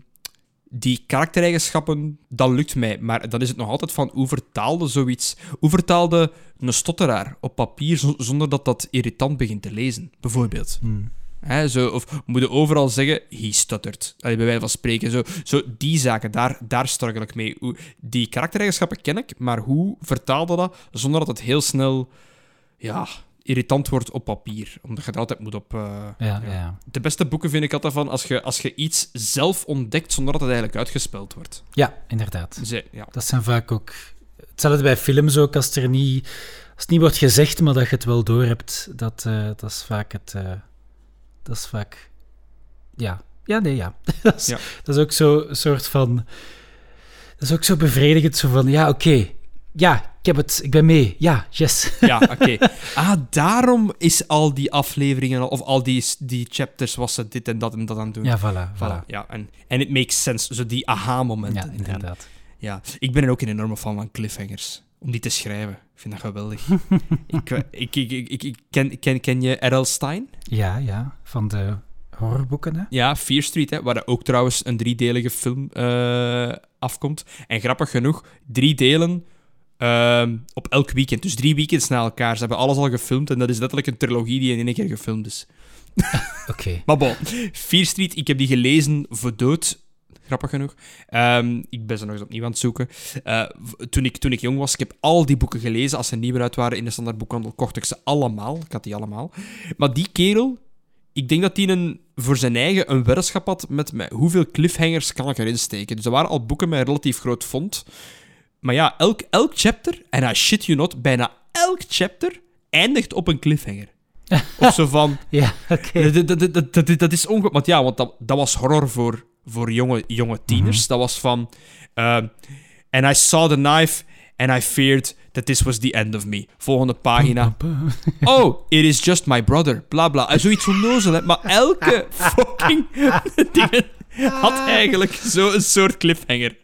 die karaktereigenschappen, dat lukt mij. Maar dan is het nog altijd van, hoe vertaalde zoiets... Hoe vertaalde een stotteraar op papier zo- zonder dat dat irritant begint te lezen, bijvoorbeeld? Hmm. Hè, zo, of moet je overal zeggen, he stuttert. Allee, bij wijze van spreken. Zo, zo die zaken, daar, daar struggle ik mee. Hoe, die karaktereigenschappen ken ik, maar hoe vertaalde dat zonder dat het heel snel ja, irritant wordt op papier? Omdat je er altijd moet op... eh, Ja, ja. De beste boeken vind ik altijd van als je, als je iets zelf ontdekt zonder dat het eigenlijk uitgespeld wordt. ja, inderdaad. Ze, ja. Dat zijn vaak ook... Hetzelfde bij films ook, als, er niet, als het niet wordt gezegd, maar dat je het wel doorhebt, dat, eh, dat is vaak het... eh, dat is vaak... Ja. Ja, nee, ja. dat, is, Ja. dat is ook zo een soort van... Dat is ook zo bevredigend, zo van, ja, oké. Ja, heb het, ik ben mee. Ja, yes. Ja, oké. Ah, daarom is al die afleveringen, of al die, die chapters, was ze dit en dat en dat aan het doen. Ja, voilà, voilà. Voilà, ja. En, en it makes sense. Zo die aha-momenten. Ja, En- inderdaad. ja, ik ben er ook een enorme fan van cliffhangers. Om die te schrijven. Ik vind dat geweldig. ik, eh, ik, ik, ik, ik, ik ken, ken, ken je R.L. Stein? Ja, ja, van de horrorboeken, hè. Ja, Fear Street, hè, waar er ook trouwens een driedelige film eh, afkomt. En grappig genoeg, drie delen ehm, op elk weekend. Dus drie weekends na elkaar. Ze hebben alles al gefilmd en dat is letterlijk een trilogie die in één keer gefilmd is. Oké. Maar bon, Fear Street, ik heb die gelezen voor dood. Grappig genoeg. Ehm, ik ben ze nog eens opnieuw aan het zoeken. Eh, toen, ik, toen ik jong was, ik heb al die boeken gelezen. Als ze nieuw uit waren in de standaard boekhandel, kocht ik ze allemaal. Ik had die allemaal. Maar die kerel, ik denk dat hij een, voor zijn eigen een weddenschap had met, met hoeveel cliffhangers kan ik erin steken. Dus er waren al boeken met een relatief groot font. Maar ja, elk, elk chapter, en I shit you not, bijna elk chapter eindigt op een cliffhanger. Of zo van... Ja, oké. Dat, dat, dat, dat, is ongelooflijk. Want ja, want dat, dat was horror voor, voor jonge, jonge tieners. Dat was van... ehm, and I saw the knife and I feared that this was the end of me. Volgende pagina. Oh, it is just my brother. Bla bla. En zoiets onnozel. Maar elke fucking ding had eigenlijk zo'n soort cliffhanger.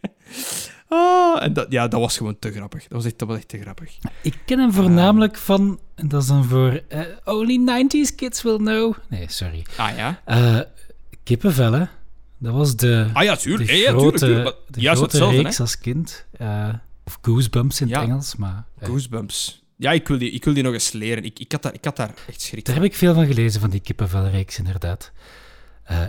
Ah, en dat, ja, dat was gewoon te grappig. Dat was echt, dat was echt te grappig. Ik ken hem voornamelijk van, en dat is dan voor eh, Only 90s Kids Will Know. Nee, sorry. Ah ja? Eh kippenvel, hè. Dat was de, Ah ja, de tuurlijk. Ja, ja, grote, tuurlijk, tuurlijk. Maar de Juist grote hetzelfde, hè. reeks als kind. Eh, of Goosebumps in Ja. het Engels, maar... Goosebumps. Ja, ik wil die, ik wil die nog eens leren. Ik, ik, had, daar, ik had daar echt schrik daar van. heb ik veel van gelezen, van die kippenvelreeks, inderdaad.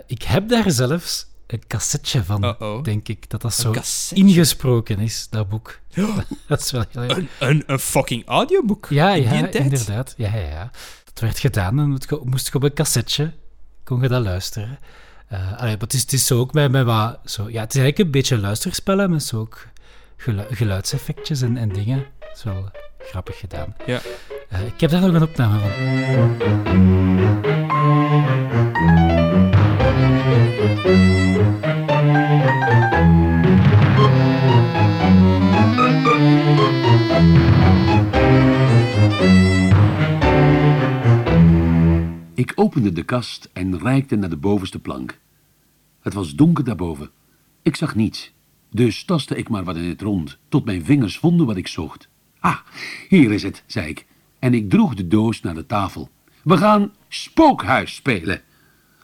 Ik heb daar zelfs een cassetje van, denk ik, dat dat zo ingesproken is, dat boek. dat is wel. Een, een, een fucking audioboek. Ja, in inderdaad. Ja, ja, ja. Dat werd gedaan en moest je op een cassetje, kon je dat luisteren. Eh allee, maar het is, het is zo ook met, met wat... Zo, ja, het is eigenlijk een beetje luisterspellen met zo ook gelu- geluidseffectjes en, en dingen. Dat is wel grappig gedaan. Ja. Eh, ik heb daar nog een opname van. Ik opende de kast en reikte naar de bovenste plank. Het was donker daarboven. Ik zag niets. Dus tastte ik maar wat in het rond, tot mijn vingers vonden wat ik zocht. Ah, hier is het, zei ik. En ik droeg de doos naar de tafel. We gaan spookhuis spelen.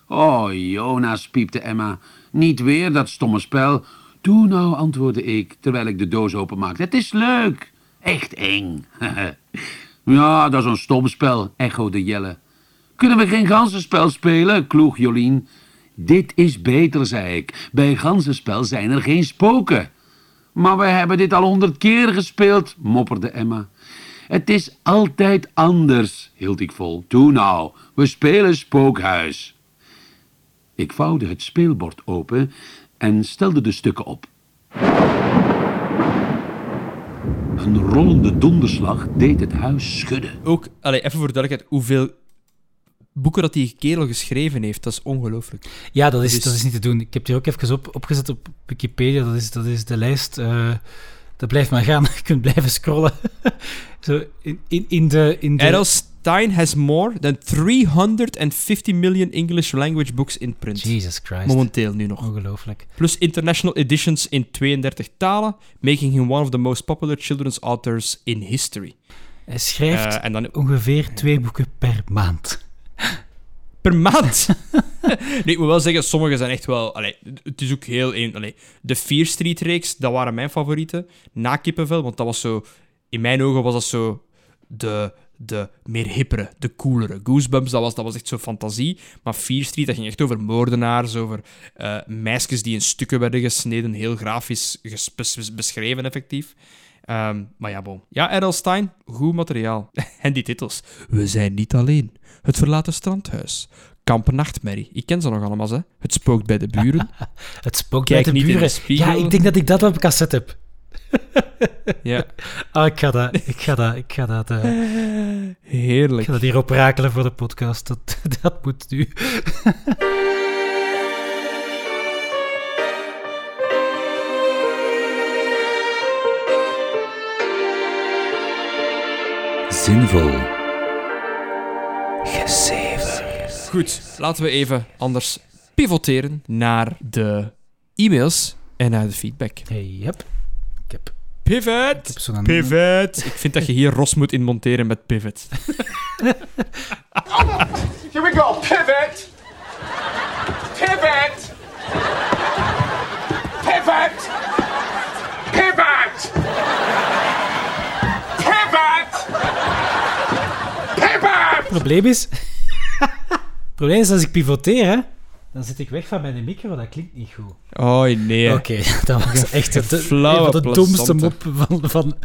Oh, Jonas, piepte Emma. Niet weer dat stomme spel. Doe nou, antwoordde ik, terwijl ik de doos openmaakte. Het is leuk. Echt eng. ja, dat is een stom spel, echode Jelle. Kunnen we geen ganzenspel spelen? kloeg Jolien. Dit is beter, zei ik. Bij ganzenspel zijn er geen spoken. Maar we hebben dit al honderd keer gespeeld, mopperde Emma. Het is altijd anders, hield ik vol. Toe nou, we spelen spookhuis. Ik vouwde het speelbord open en stelde de stukken op. Een rollende donderslag deed het huis schudden. Ook, allee, even voor duidelijkheid, hoeveel boeken dat die kerel geschreven heeft, dat is ongelooflijk. Ja, dat is, Dus- dat is niet te doen. Ik heb die ook even op, opgezet op Wikipedia. Dat is, dat is de lijst... eh, dat blijft maar gaan. Je kunt blijven scrollen. Zo in, in, in de... In de Errol Stein has more than 350 million English language books in print. Jesus Christ. Momenteel nu nog. Ongelooflijk. Plus international editions in 32 talen, making him one of the most popular children's authors in history. Hij schrijft Eh, en dan ongeveer twee boeken per maand. Per maand. nee, ik moet wel zeggen, sommige zijn echt wel... Allee, het is ook heel... Een, allee, de Fear Street-reeks, dat waren mijn favorieten. Na Kippenvel, want dat was zo... In mijn ogen was dat zo de, de meer hippere, de coolere. Goosebumps, dat was, dat was echt zo fantasie. Maar Fear Street, dat ging echt over moordenaars, over eh meisjes die in stukken werden gesneden. Heel grafisch beschreven, effectief. Ehm, maar ja, bon. Ja, R.L. Stein, goed materiaal. en die titels. We zijn niet alleen. Het verlaten strandhuis. Kamp Nachtmerrie. Ik ken ze nog allemaal, hè. Het spookt bij de buren. Het spookt Kijk bij de buren. ja, ik denk dat ik dat op cassette heb. ja, Ah, ik ga dat, ik ga dat, ik ga dat, eh, ik heerlijk. ga dat hier oprakelen voor de podcast. Dat, dat moet nu. Zinvol. Goed, laten we even anders pivoteren naar de e-mails en naar de feedback. Hey, yep. Ik heb, ik Pivot! heb zo'n... Pivot! Ik vind dat je hier Ros moet in monteren met pivot. Here we go. Pivot. Pivot. Pivot. Pivot. Pivot. Het probleem is... Het probleem is, als ik pivoteer, hè, dan zit ik weg van mijn micro. Dat klinkt niet goed. Oh nee. Oké, dat was echt het, flauwe van de domste mop van, van,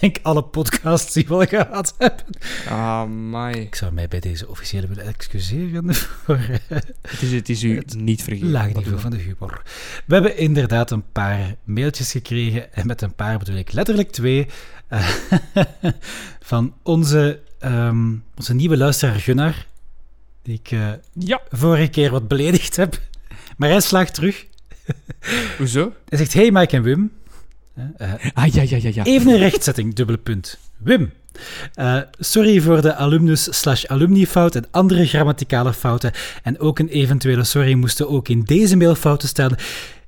denk alle podcasts die we al gehad hebben. Ah, my. Ik zou mij bij deze officiële willen excuseren voor eh, Het is, het is u niet vergeten. laag niveau van de humor. We hebben inderdaad een paar mailtjes gekregen, en met een paar bedoel ik letterlijk twee, eh, van onze, ehm, onze nieuwe luisteraar Gunnar, die ik we? Ja. vorige keer wat beledigd heb. Maar hij slaagt terug. Hoezo? Hij zegt, hey Mike en Wim. Eh, Ah, ja, ja, ja, ja. Even een rechtzetting, dubbele punt. Wim. Eh, sorry voor de alumnus slash alumni-fout en andere grammaticale fouten. En ook een eventuele sorry moesten ook in deze mail fouten staan.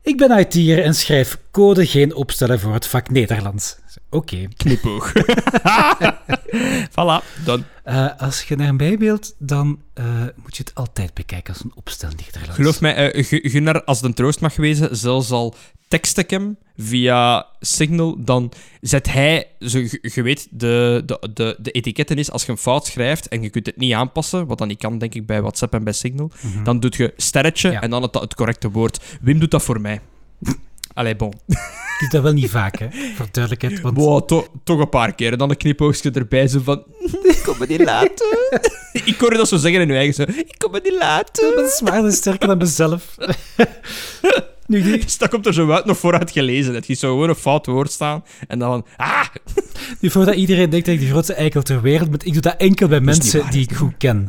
Ik ben IT'er en schrijf code geen opstellen voor het vak Nederlands. Oké. Knipoog. voilà, dan. Eh, als je naar mij wilt, dan eh, moet je het altijd bekijken als een opstel. Geloof mij, Gu- Gunnar, als het een troost mag wezen, zelfs al tekst ik hem via Signal, dan zet hij, zo, je, weet, de, de, de, de etiketten is, als je een fout schrijft en je kunt het niet aanpassen, wat dan niet kan, denk ik, bij WhatsApp en bij Signal, dan doet je sterretje Ja. en dan het, het correcte woord. Wim doet dat voor mij. Allee, bon. Ik doe dat wel niet vaak, hè, voor duidelijkheid. Want Wow, to- toch een paar keer. En dan een knipoogstje erbij, zo van... Ik kom me niet laten. ik hoorde dat zo zeggen in uw eigen zo... Ik kom me niet laten. dat is zwaarder sterker dan mezelf. nu, dat komt er zo uit nog vooruit gelezen. Het is zo gewoon een fout woord staan. En dan van... Ah! Nu, voordat iedereen denkt dat ik de grootste eikel ter wereld ben, ik doe dat enkel bij is mensen waar, die ik goed ken.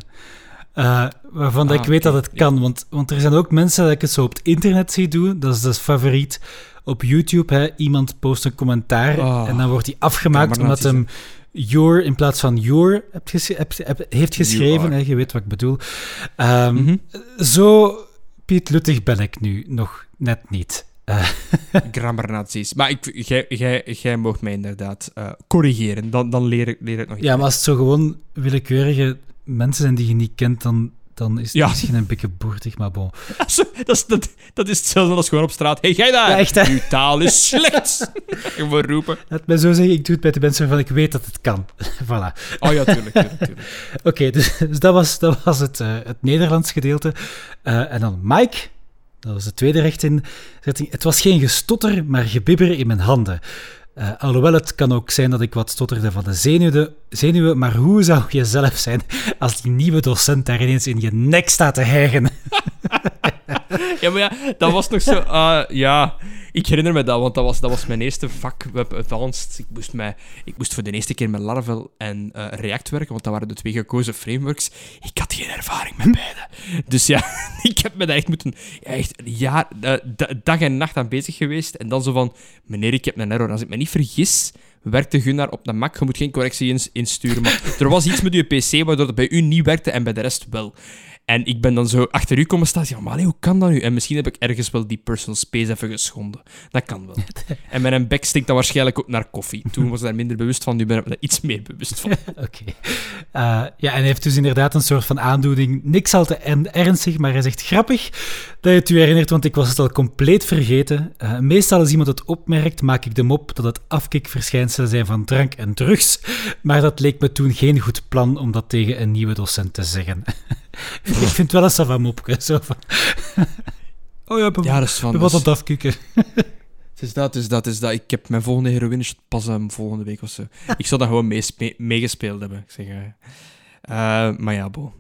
Eh, waarvan dat Ah, ik weet dat het kan. Want, want er zijn ook mensen dat ik het zo op het internet zie doen. Dat is dus favoriet. Op YouTube, hè, iemand post een commentaar Oh, en dan wordt die afgemaakt omdat hem your in plaats van your hebt hebt- hebt- heeft geschreven. Hè, je weet wat ik bedoel. Ehm, Mhm. Zo Piet Luttig ben ik nu nog net niet. Grammarnazi's. Maar jij, jij, jij mag mij inderdaad eh, corrigeren. Dan, dan leer, ik, leer ik nog iets Ja, maar als het zo gewoon willekeurige mensen zijn die je niet kent, dan, dan is het Ja. misschien een beetje boertig, maar bon. dat, is, dat, dat is hetzelfde als gewoon op straat. hey, jij daar! Ja, echt, hè? Uw taal is slecht! Gewoon roepen. Laat mij zo zeggen, ik doe het bij de mensen waarvan ik weet dat het kan. voilà. Oh ja, tuurlijk, tuurlijk, tuurlijk. Oké, dus, dus dat was, dat was het, eh, het Nederlands gedeelte. Eh, en dan Mike, dat was de tweede recht in. Het was geen gestotter, maar gebibber in mijn handen. Eh, alhoewel het kan ook zijn dat ik wat stotterde van de zenuwen, zenuwen, maar hoe zou je zelf zijn als die nieuwe docent daar ineens in je nek staat te hijgen? Ja, maar ja, dat was nog zo... ah, ja, Ik herinner me dat, want dat was, dat was mijn eerste vak Web Advanced. Ik moest, mij, ik moest voor de eerste keer met Laravel en eh, React werken, want dat waren de twee gekozen frameworks. Ik had geen ervaring met beide. Dus ja, ik heb me daar echt moeten... Echt een jaar, eh, da- dag en nacht aan bezig geweest. En dan zo van, meneer, ik heb een error. Als ik me niet vergis, werkte Gunnar op de Mac. Je moet geen correctie ins- insturen. Maar er was iets met uw PC waardoor het bij u niet werkte en bij de rest wel. En ik ben dan zo achter u komen staan. Ja, maar allee, hoe kan dat nu? En misschien heb ik ergens wel die personal space even geschonden. Dat kan wel. En mijn bek stinkt dan waarschijnlijk ook naar koffie. Toen was ik daar minder bewust van, nu ben ik me daar iets meer bewust van. Oké. Eh, ja, en hij heeft dus inderdaad een soort van aandoening. Niks al te ernstig, maar hij zegt grappig dat je het u herinnert, want ik was het al compleet vergeten. Eh, meestal als iemand het opmerkt, maak ik de mop dat het afkikverschijnselen zijn van drank en drugs. Maar dat leek me toen geen goed plan om dat tegen een nieuwe docent te zeggen. ik vind het wel een savant mopje. Zo van... oh ja, Ja, dat is van... wat aan het afkikken. Het is dat, het is dat, het is dat. Ik heb mijn volgende heroïne pas ehm, volgende week of zo. Ik zou dat gewoon meegespeeld hebben. Ik zeg, eh. Eh, maar ja, bo.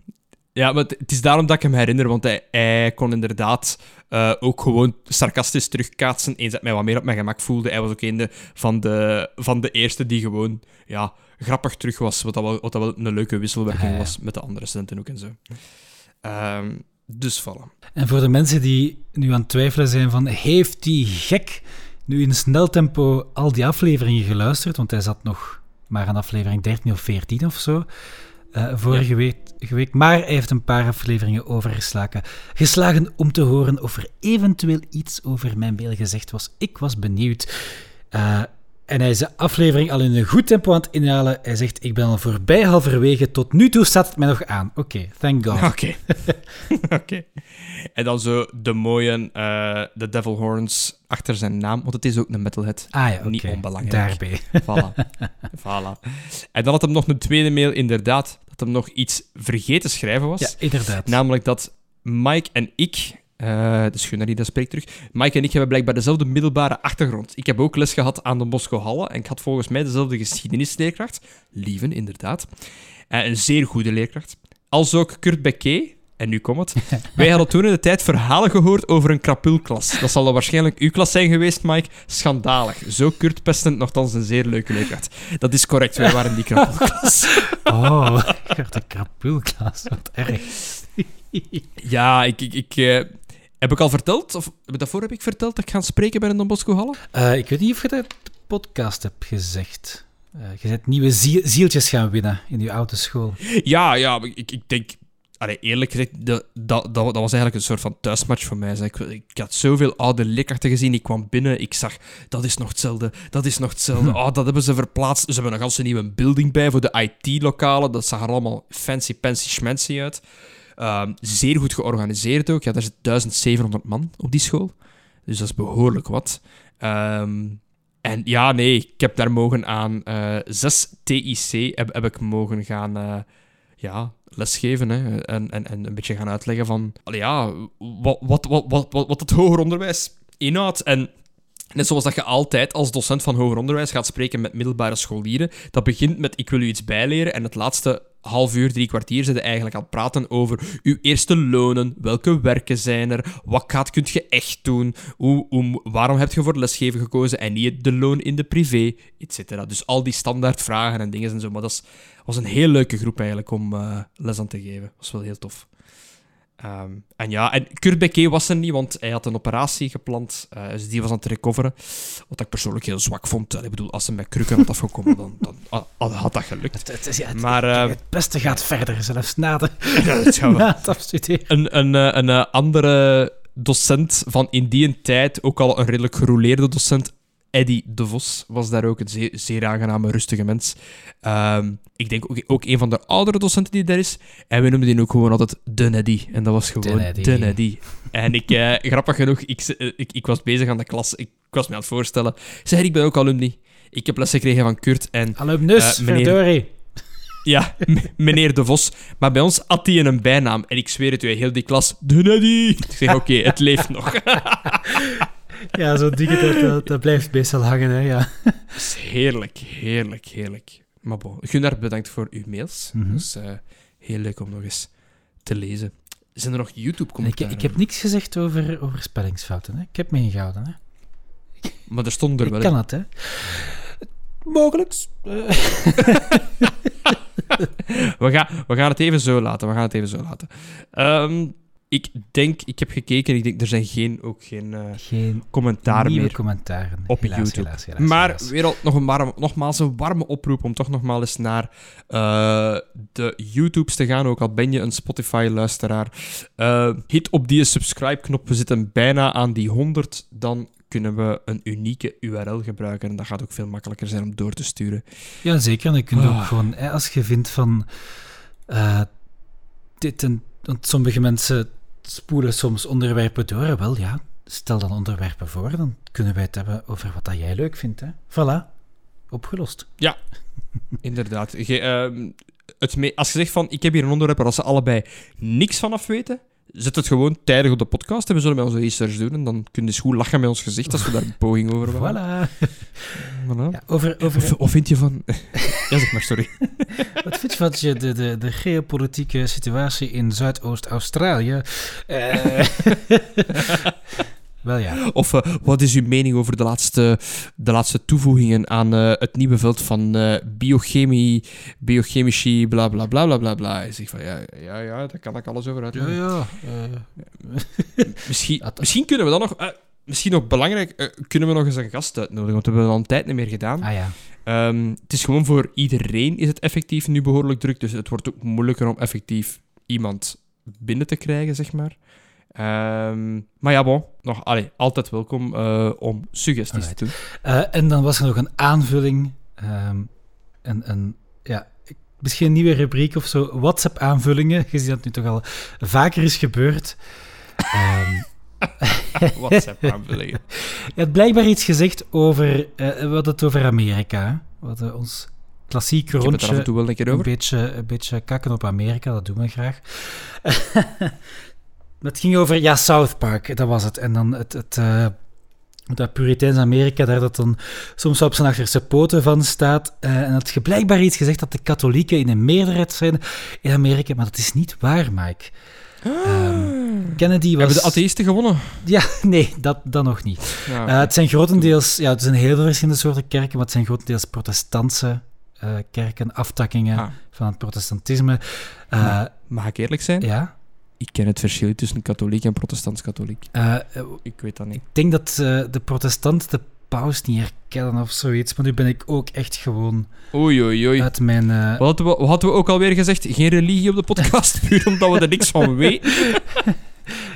Ja, maar het, is daarom dat ik hem herinner, want hij, hij kon inderdaad eh, ook gewoon sarcastisch terugkaatsen eens dat mij wat meer op mijn gemak voelde. Hij was ook een de, van, de, van de eerste die gewoon ja, grappig terug was, wat dat wel, wat dat wel een leuke wisselwerking Ah, ja. was met de andere studenten ook en zo. Ehm, dus voilà. En voor de mensen die nu aan het twijfelen zijn van, heeft die gek nu in snel tempo al die afleveringen geluisterd? Want hij zat nog maar aan aflevering 13 of 14 of zo, eh, vorige week, week. Maar hij heeft een paar afleveringen overgeslagen geslagen om te horen of er eventueel iets over mijn mail gezegd was. Ik was benieuwd. Eh, en hij is de aflevering al in een goed tempo aan het inhalen. Hij zegt, ik ben al voorbij halverwege. Tot nu toe staat het mij nog aan. Oké, thank God. Oké. Oké. En dan zo de mooie, eh, de Devil Horns achter zijn naam, want het is ook een metalhead. Ah ja, oké. Niet onbelangrijk. Daarbij. Voilà. voilà. En dan had hem nog een tweede mail, inderdaad, dat hem nog iets vergeten schrijven was. Ja, inderdaad. Namelijk dat Mike en ik, eh de die dat spreekt terug, Mike en ik hebben blijkbaar dezelfde middelbare achtergrond. Ik heb ook les gehad aan de Moskou Halle en ik had volgens mij dezelfde geschiedenisleerkracht. Lieven, inderdaad. Eh, een zeer goede leerkracht. Als ook Kurt Becquet. En nu komt het. Wij hadden toen in de tijd verhalen gehoord over een krapulklas. Dat zal dan waarschijnlijk uw klas zijn geweest, Mike. Schandalig. Zo Kurt pestend, nogthans een zeer leuke leerkracht. Dat is correct, wij waren die krapulklas. Oh, ik een krapulklas. Wat erg. Ja, ik... ik, ik eh, heb ik al verteld, of daarvoor heb ik verteld dat ik ga spreken bij een Don Bosco Halle? Eh, ik weet niet of je dat de podcast hebt gezegd. Eh, je bent nieuwe ziel- zieltjes gaan winnen in je oude school. Ja, ja, ik, ik denk... Allee, eerlijk gezegd, de, dat, dat, dat was eigenlijk een soort van thuismatch voor mij. Ik, ik had zoveel oude leerkrachten gezien. Ik kwam binnen, ik zag, dat is nog hetzelfde, dat is nog hetzelfde. Oh, dat hebben ze verplaatst. Ze hebben een ganse nieuwe building bij voor de IT-lokalen. Dat zag er allemaal fancy, fancy, schmancy uit. Ehm, zeer goed georganiseerd ook. Ja, daar zit 1700 man op die school. Dus dat is behoorlijk wat. Ehm, en ja, nee, ik heb daar mogen aan eh 6 TIC heb, heb ik mogen gaan eh, ja, lesgeven. Hè, en, en, en een beetje gaan uitleggen van allee, ja, wat, wat, wat, wat, wat, wat het hoger onderwijs inhoudt. En net zoals dat je altijd als docent van hoger onderwijs gaat spreken met middelbare scholieren, dat begint met ik wil u iets bijleren en het laatste half uur, drie kwartier zitten eigenlijk het praten over uw eerste lonen, welke werken zijn er, wat gaat, kunt je echt doen, hoe, waarom heb je voor lesgeven gekozen en niet de loon in de privé, et cetera. Dus al die standaard vragen en dingen en zo. Maar dat was een heel leuke groep eigenlijk om eh, les aan te geven. Dat was wel heel tof. Ehm, en ja, en Kurt was er niet, want hij had een operatie gepland. eh, dus die was aan het recoveren. Wat ik persoonlijk heel zwak vond. Ik bedoel, als hij met krukken had afgekomen, dan, dan had dat gelukt. Het, ja, het, Maar eh, het beste gaat verder, zelfs na, de, na het afstuderen. een, een, eh, een eh, andere docent van in die tijd, ook al een redelijk gerouleerde docent, Eddy de Vos, was daar ook een zeer, zeer aangename, rustige mens. Ehm, ik denk ook, ook een van de oudere docenten die daar is. En we noemden die ook gewoon altijd de Eddy. En dat was gewoon De de Eddy. Eddy. En ik, eh, grappig genoeg, ik, eh, ik, ik was bezig aan de klas. Ik, ik was me aan het voorstellen. Zei, ik ben ook alumni. Ik heb les gekregen van Kurt en Alumnus, Eh, meneer- verdorie. ja, meneer De Vos. Maar bij ons had hij een bijnaam. En ik zweer het u, heel die klas, de Neddy. Ik zeg, oké, het leeft nog. Ja, zo'n ding, dat, dat, blijft meestal hangen, hè, ja. Is heerlijk, heerlijk, heerlijk. Maar bon, Gunnar, bedankt voor uw mails. Dat is eh, heel leuk om nog eens te lezen. Zijn er nog Ik, YouTube-commentaren? ik heb niks gezegd over, over spellingsfouten, hè. Ik heb me ingehouden, hè. Maar er stond er Ik wel kan in. het, hè. Mogelijks. Eh, We gaan, we gaan het even zo laten. We gaan het even zo laten. Ehm, ik denk, ik heb gekeken, ik denk, er zijn geen, ook geen eh, geen commentaar meer commentaren. op Helaas, YouTube. helaas, helaas, maar weer al nog een warm, nogmaals een warme oproep om toch nogmaals eens naar eh, de YouTubes te gaan. Ook al ben je een Spotify-luisteraar. Eh, hit op die subscribe-knop. We zitten bijna aan die 100. Dan kunnen we een unieke URL gebruiken. En dat gaat ook veel makkelijker zijn om door te sturen. Ja, zeker. En je kunt ook Ah. gewoon, als je vindt van dit en want sommige mensen spoelen soms onderwerpen door. Wel ja, stel dan onderwerpen voor, dan kunnen wij het hebben over wat dat jij leuk vindt. Hè? Voilà, opgelost. Inderdaad. Ge- ehm, het als je zegt van, ik heb hier een onderwerp waar ze allebei niks van af weten, zet het gewoon tijdig op de podcast en we zullen met onze research doen. En dan kun je eens goed lachen met ons gezicht als we daar een poging over hebben. Voilà. Voilà. Ja, over, over, Of, of vind je van... ja, zeg maar, sorry. wat vind je van je- de, de, de geopolitieke situatie in Zuidoost-Australië? Eh, wel ja. Of eh, wat is uw mening over de laatste, de laatste toevoegingen aan eh, het nieuwe veld van eh, biochemie, biochemici, bla bla bla bla bla bla. Je zegt van, ja, ja, ja, daar kan ik alles over uitleggen. ja. Misschien, Ja, dat- misschien kunnen we dan nog... misschien nog belangrijk, kunnen we nog eens een gast uitnodigen, want we hebben al een tijd niet meer gedaan. ah ja. Ehm, het is gewoon voor iedereen is het effectief nu behoorlijk druk, dus het wordt ook moeilijker om effectief iemand binnen te krijgen, zeg maar. Ehm, maar ja, bon, nog, allee, altijd welkom eh, om suggesties Alright. te doen. Eh, en dan was er nog een aanvulling. ehm een, ja, misschien een nieuwe rubriek of zo. WhatsApp-aanvullingen, gezien dat nu toch al vaker is gebeurd. Ehm, WhatsApp-aanvullingen. je had blijkbaar iets gezegd over... eh we hadden het over Amerika. hadden ons klassiek Ik heb het af en rondje... toe wel een keer Een beetje, een beetje kakken op Amerika, dat doen we graag. het ging over, ja, South Park, dat was het. En dan het, het, eh, dat Puriteins Amerika, daar dat dan soms op zijn achterste poten van staat. Eh, en had je blijkbaar iets gezegd dat de katholieken in een meerderheid zijn in Amerika, maar dat is niet waar, Mike. Ehm, Kennedy was... Hebben de atheïsten gewonnen? Ja, nee, dat, dat nog niet. Ja, Eh, het zijn grotendeels, ja, het zijn heel veel verschillende soorten kerken, maar het zijn grotendeels protestantse eh, kerken, aftakkingen Ah. van het protestantisme. Eh, Maar- Mag ik eerlijk zijn? ja, Ik ken het verschil tussen katholiek en protestants-katholiek. eh, eh, Ik weet dat niet. ik denk dat eh, de protestanten de paus niet herkennen of zoiets, maar nu ben ik ook echt gewoon Oei, oei, oei. uit mijn... Wat hadden, we, wat hadden we ook alweer gezegd? Geen religie op de podcast, puur omdat we er niks van weten.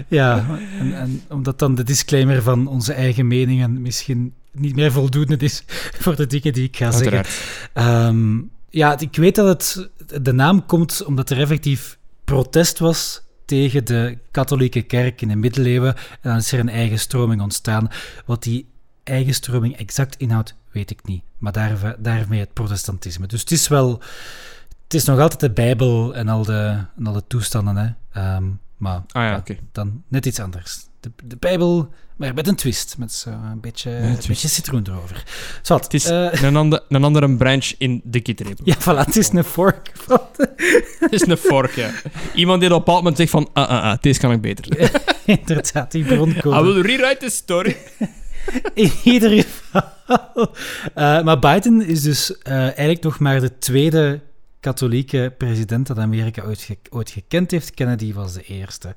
ja, en, en omdat dan de disclaimer van onze eigen meningen misschien niet meer voldoende is voor de dingen die ik ga zeggen. Ehm, ja, ik weet dat het, de naam komt omdat er effectief protest was tegen de katholieke kerk in de middeleeuwen. En dan is er een eigen stroming ontstaan. Wat die eigen stroming exact inhoudt, weet ik niet. Maar daar, daarmee het protestantisme. Dus het is wel... Het is nog altijd de Bijbel en al de, en toestanden, hè. Ehm, maar Ah ja, dan net iets anders. De, de Bijbel, maar met een twist. Met zo'n beetje, een beetje citroen erover. Zwat, Het is eh, een, ander, een andere branch in de kitreep. ja, voilà, het is een fork. Het is een vork, ja. Iemand die op een bepaald moment zegt van... Ah, ah, ah, deze kan ik beter. Inderdaad, die I broncode. will rewrite the story. In ieder geval. Eh, maar Biden is dus eh, eigenlijk nog maar de tweede katholieke president dat Amerika ooit, ge- ooit gekend heeft. Kennedy was de eerste.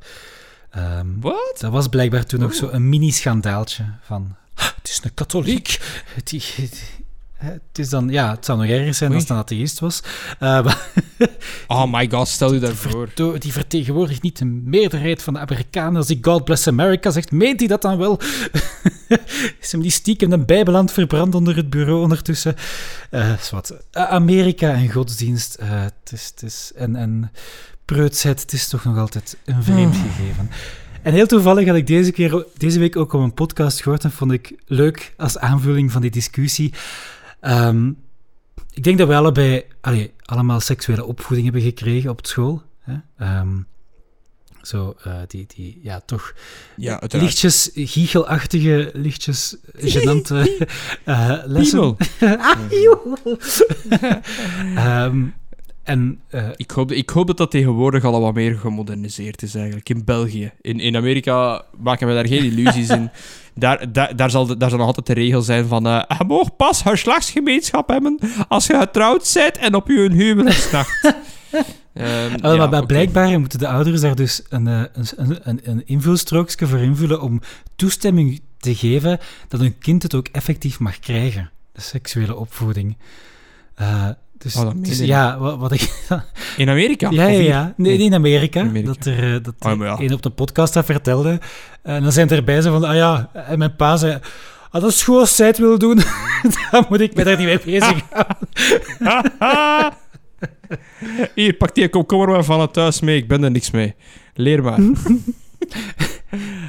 Ehm, Wat? dat was blijkbaar toen nog zo'n mini-schandaaltje van... "Ah, Het is een katholiek. Die, het is dan... Ja, het zou nog erger zijn als het een atheïst was. Eh, Oh my god, stel je daarvoor. verto- die vertegenwoordigt niet de meerderheid van de Amerikanen. Als hij God bless America zegt, meent hij dat dan wel? Is hem die stiekem een bijbel aan het verbranden onder het bureau ondertussen? Eh, Amerika en godsdienst, het is, het is, en, en preutsheid, het is toch nog altijd een vreemd gegeven. En heel toevallig had ik deze, keer, deze week ook op een podcast gehoord en vond ik leuk als aanvulling van die discussie. Ehm, ik denk dat we allebei allee, allemaal seksuele opvoeding hebben gekregen op school. Hè? Ehm, zo, eh, die, die, ja, toch Ja, uiteraard. lichtjes, giechelachtige, lichtjes, gênante eh lessen. Ah. Ehm, En eh, Ik hoop, ik hoop dat dat tegenwoordig al wat meer gemoderniseerd is eigenlijk. In België. In, in Amerika maken we daar geen illusies in. Daar, daar, daar, zal, daar zal nog altijd de regel zijn van... eh je mag pas geslachtsgemeenschap hebben als je getrouwd bent en op je huwelijksnacht. Ehm, wel, ja, maar, blijkbaar moeten de ouders daar dus een, eh, een, een, een, een invulstrookje voor invullen om toestemming te geven dat hun kind het ook effectief mag krijgen. De seksuele opvoeding. Eh, dus, Oh, dus ja, wat, wat ik... In Amerika? Ja, ja. Nee, in Amerika. In Amerika. Dat er, eh, dat Ah, ja. een op de podcast dat vertelde. En dan zijn er erbij zo van, ah ja, en mijn pa zei... Als dat school site wil doen, dan moet ik me daar niet mee bezig houden. Hier, pak die komkommer maar van het thuis mee. Ik ben er niks mee. Leer maar.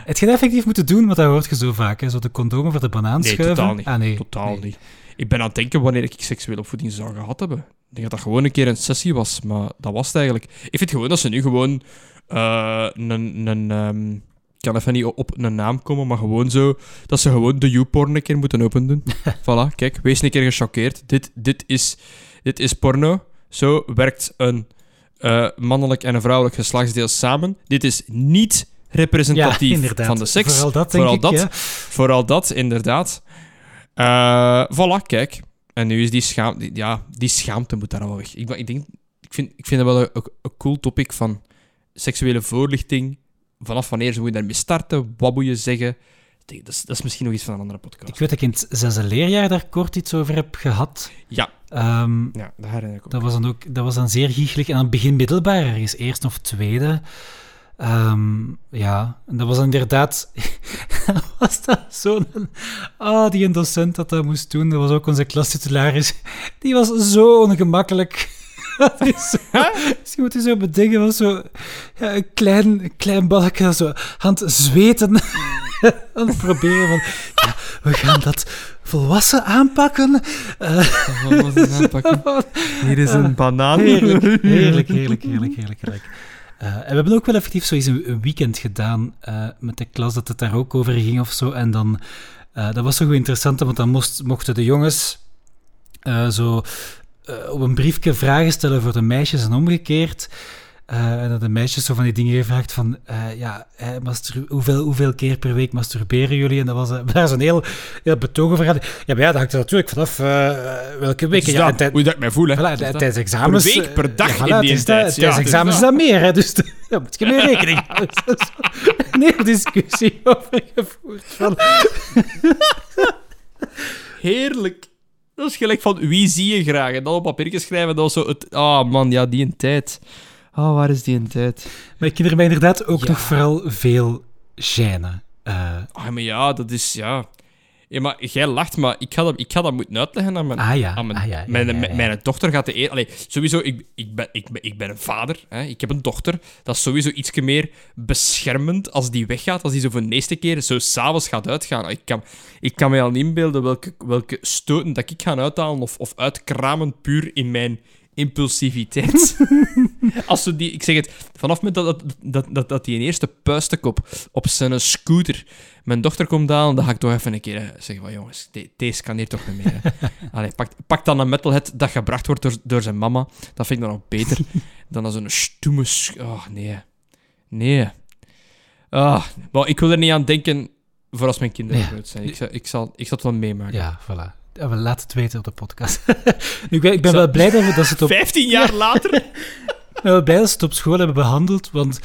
Het gaat effectief moeten doen, want dat hoort je zo vaak. Hè? Zo de condomen voor de banaan Nee, schuiven. totaal niet. Ah, nee. Totaal Nee. niet. Ik ben aan het denken wanneer ik seksuele opvoeding zou gehad hebben. Ik denk dat dat gewoon een keer een sessie was, maar dat was het eigenlijk. Ik vind gewoon dat ze nu gewoon eh, een... een ehm, ik kan even niet op een naam komen, maar gewoon zo... Dat ze gewoon de YouPorn een keer moeten open doen. voilà, kijk, wees een keer gechoqueerd. Dit, dit, is, dit is porno. Zo werkt een eh, mannelijk en een vrouwelijk geslachtsdeel samen. Dit is niet representatief ja, van de seks. Vooral dat, denk Vooral ik. dat. ja. Vooral dat, inderdaad. Eh voilà, kijk. En nu is die, schaam, die- ja, die schaamte moet daar wel weg. Ik, ik, denk, ik, vind, ik vind dat wel een, een, cool topic van seksuele voorlichting. Vanaf wanneer zou je daarmee starten? Wat moet je zeggen? Dat is, dat is misschien nog iets van een andere podcast. Ik weet dat ik in het zesde leerjaar daar kort iets over heb gehad. Ja, Ehm, ja, dat herinner ik ook. dat, was dan ook, dat was dan zeer giechelig. En aan het begin middelbaar, ergens eerste of tweede. Ehm, ja, en dat was inderdaad... was dat zo'n... Ah, die een docent dat dat moest doen, dat was ook onze klastitularis. Die was zo ongemakkelijk. Zo, dus je moet je zo bedenken, was zo ja, een klein, een klein balkje zo aan het zweten. aan het proberen van, ja, we gaan dat volwassen aanpakken. Eh, Hier is een banaan. Heerlijk, heerlijk, heerlijk, heerlijk, heerlijk. heerlijk. Eh, en we hebben ook wel effectief zoiets een, weekend gedaan eh, met de klas dat het daar ook over ging of zo. En dan, eh, dat was zo goed interessant, want dan mochten de jongens zo op een briefje vragen stellen voor de meisjes en omgekeerd. Eh, en dat de meisjes zo van die dingen gevraagd van, eh, ja, hoeveel, hoeveel keer per week masturberen jullie? En dat was eh, zo'n heel, heel betogen verhaal. Ja, maar ja, dat hangt er natuurlijk vanaf welke week. Ja, dat, hoe dat ik mij voel, hè. Voilà, tij- dat. tijdens examens... Per week, per dag ja, in die tijd. dat. Ja, Tijdens is examens is dat. dat meer, hè. Dus daar moet je mee rekening. Dat een hele discussie over gevoerd. Van, Heerlijk. Dat is gelijk van wie zie je graag? En dan op papiertje schrijven. Dat was zo het... Ah man, ja, die een tijd. Oh, waar is die een tijd? mijn kinderen mij inderdaad ook Ja. nog vooral veel gênen. Eh, Ah, maar ja, dat is... Ja... Ja, maar jij lacht, maar ik ga dat, ik ga dat moeten uitleggen aan mijn... ah ja, aan mijn, ah, ja, ja, mijn, mijn- mijn dochter gaat de eer... Allee, sowieso, ik, ik, ben, ik, ben, ik ben een vader. Hè, ik heb een dochter. Dat is sowieso iets meer beschermend als die weggaat. Als die zo voor de eerste keer zo s'avonds gaat uitgaan. Ik kan, ik kan me al niet inbeelden welke, welke stoten dat ik ga uithalen of, of uitkramen puur in mijn impulsiviteit. als ze die... Ik zeg het, vanaf het moment dat, dat, dat, dat, die een eerste puistenkop op zijn scooter mijn dochter komt aan, dan ga ik toch even een keer eh, zeggen van jongens, de- deze kan hier toch niet meer. Hè. Allee, pak, pak dan een metalhead dat gebracht wordt door, door zijn mama. Dat vind ik dan nog beter dan als een stoeme... Oh, nee. Nee. Ah, maar ik wil er niet aan denken voor als mijn kinderen Ja. groot zijn. Ik, zal- ik, zal, ik zal het wel meemaken. ja, voilà. Ja, we laten het weten op de podcast. nu, ik ben, ik ben Zo. wel blij dat, we, dat ze het op 15 jaar later? Ik ben wel blij dat ze het op school hebben behandeld, want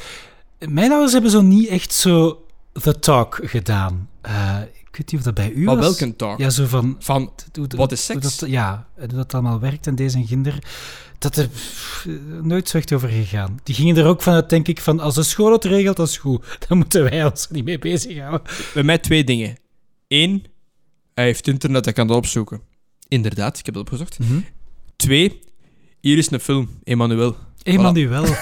mijn ouders hebben zo niet echt zo the talk gedaan. Eh, ik weet niet of dat bij u Maar was. welke talk? Ja, zo van... Van, hoe- hoe- Wat is hoe seks? dat- ja, hoe dat allemaal werkt en deze en ginder. Dat er pff, nooit zo echt over gegaan. Die gingen er ook vanuit, denk ik, van als de school het regelt, dat is goed. Dan moeten wij ons er niet mee bezighouden. bij mij twee dingen. Eén, hij heeft internet, hij kan dat opzoeken. Inderdaad, ik heb dat opgezocht. Twee, hier is een film, Emmanuel. Emmanuel.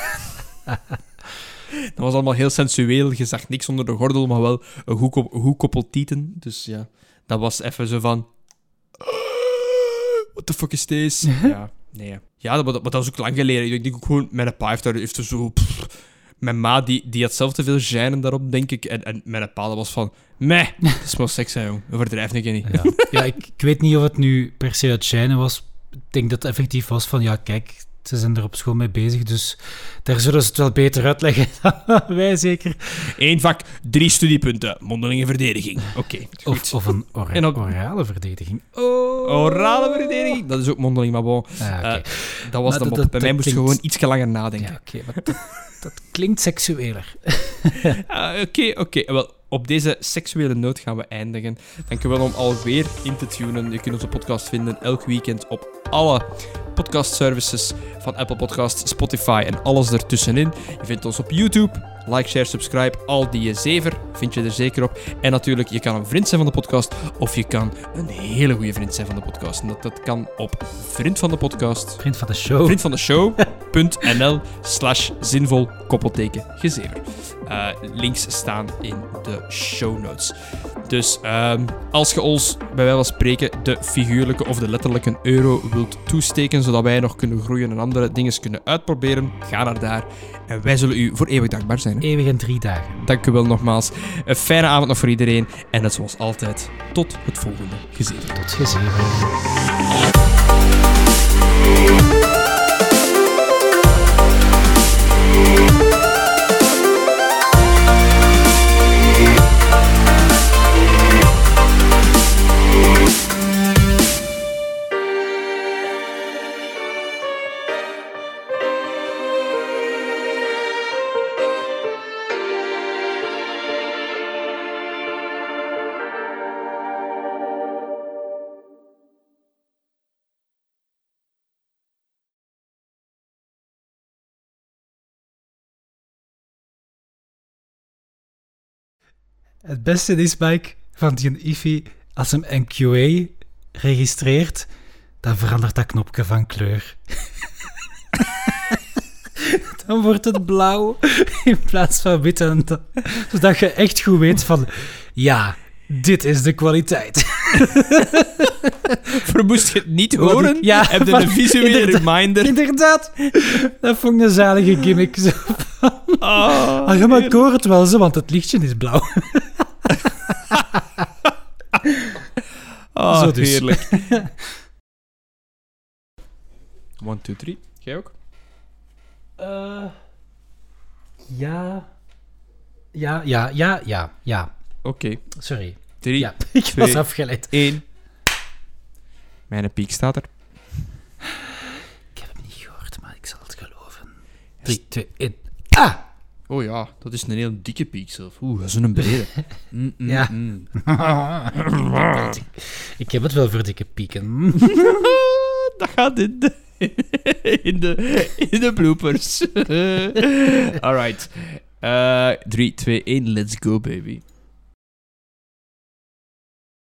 Dat was allemaal heel sensueel. Je zag niks onder de gordel, maar wel een goed, kop- een goed koppel tieten. Dus ja, dat was even zo van... What the fuck is deze? ja, nee. Ja, dat, dat, maar dat was ook lang geleden. Ik denk ook gewoon, mijn pa heeft daar heeft er zo... pff, mijn ma, die, die had zelf te veel gênen daarop, denk ik. En, en mijn pa was van... Meh, dat is maar seks, hè, jong. Overdrijf ik niet. Ja, ja ik, ik weet niet of het nu per se uit China was. Ik denk dat het effectief was van, ja, kijk, Ze zijn er op school mee bezig, dus daar zullen ze het wel beter uitleggen dan wij zeker. Eén vak, drie studiepunten. Mondelinge verdediging. Oké, goed. Of, of een ora- ook- orale verdediging. Orale verdediging, dat is ook mondeling, maar bon. Ah. Eh, dat was Maar de dat- mop. dat- Bij mij moest je klinkt- gewoon iets langer nadenken. Ja, oké, maar dat, dat klinkt seksueler. Ah, Oké, oké. Wel, op deze seksuele noot gaan we eindigen. Dankjewel om alweer in te tunen. Je kunt onze podcast vinden elk weekend op alle podcast services van Apple Podcasts, Spotify en alles ertussenin. Je vindt ons op YouTube. Like, share, subscribe. Al die zever vind je er zeker op. En natuurlijk, je kan een vriend zijn van de podcast of je kan een hele goede vriend zijn van de podcast. En dat, dat kan op vriend van de podcast Vriend van de show. vriend van de show.nl slash zinvol koppelteken gezever. Eh, links staan in de show notes. Dus ehm, als je ons bij wijze van spreken de figuurlijke of de letterlijke euro wilt toesteken, zodat wij nog kunnen groeien en andere dingen kunnen uitproberen, ga naar daar. En wij zullen u voor eeuwig dankbaar zijn. Eeuwig en drie dagen. Dank u wel nogmaals. Een fijne avond nog voor iedereen. En net zoals altijd, tot het volgende gezeven. Tot gezeven. Het beste is, Mike, van die IFI, als hem een QA registreert, dan verandert dat knopje van kleur. dan wordt het blauw in plaats van wit. En dat- zodat je echt goed weet van, ja, dit is de kwaliteit. Vermoest je het niet horen? ik- ja, Heb je een visuele inderdaad- reminder? Inderdaad, dat vond ik een zalige gimmick. Zo. Ah, Ah, ja, maar ik hoor het wel zo, want het lichtje is blauw. Ah, Zo dus. heerlijk. One, two, three. Jij ook? Eh, ja. Ja, ja, ja, ja, ja. Oké. Sorry. Drie, Ja, ik was twee. afgeleid. één. Mijn piek staat er. Ik heb hem niet gehoord, maar ik zal het geloven. 3, 2, 1. Ah! Oh ja, dat is een heel dikke piek zelf. Oeh, dat is een brede. Mm, mm, Ja. mm. ik heb het wel voor dikke pieken. dat gaat in de, in de, in de bloopers. Alright. Eh 3, 2, 1, let's go, baby.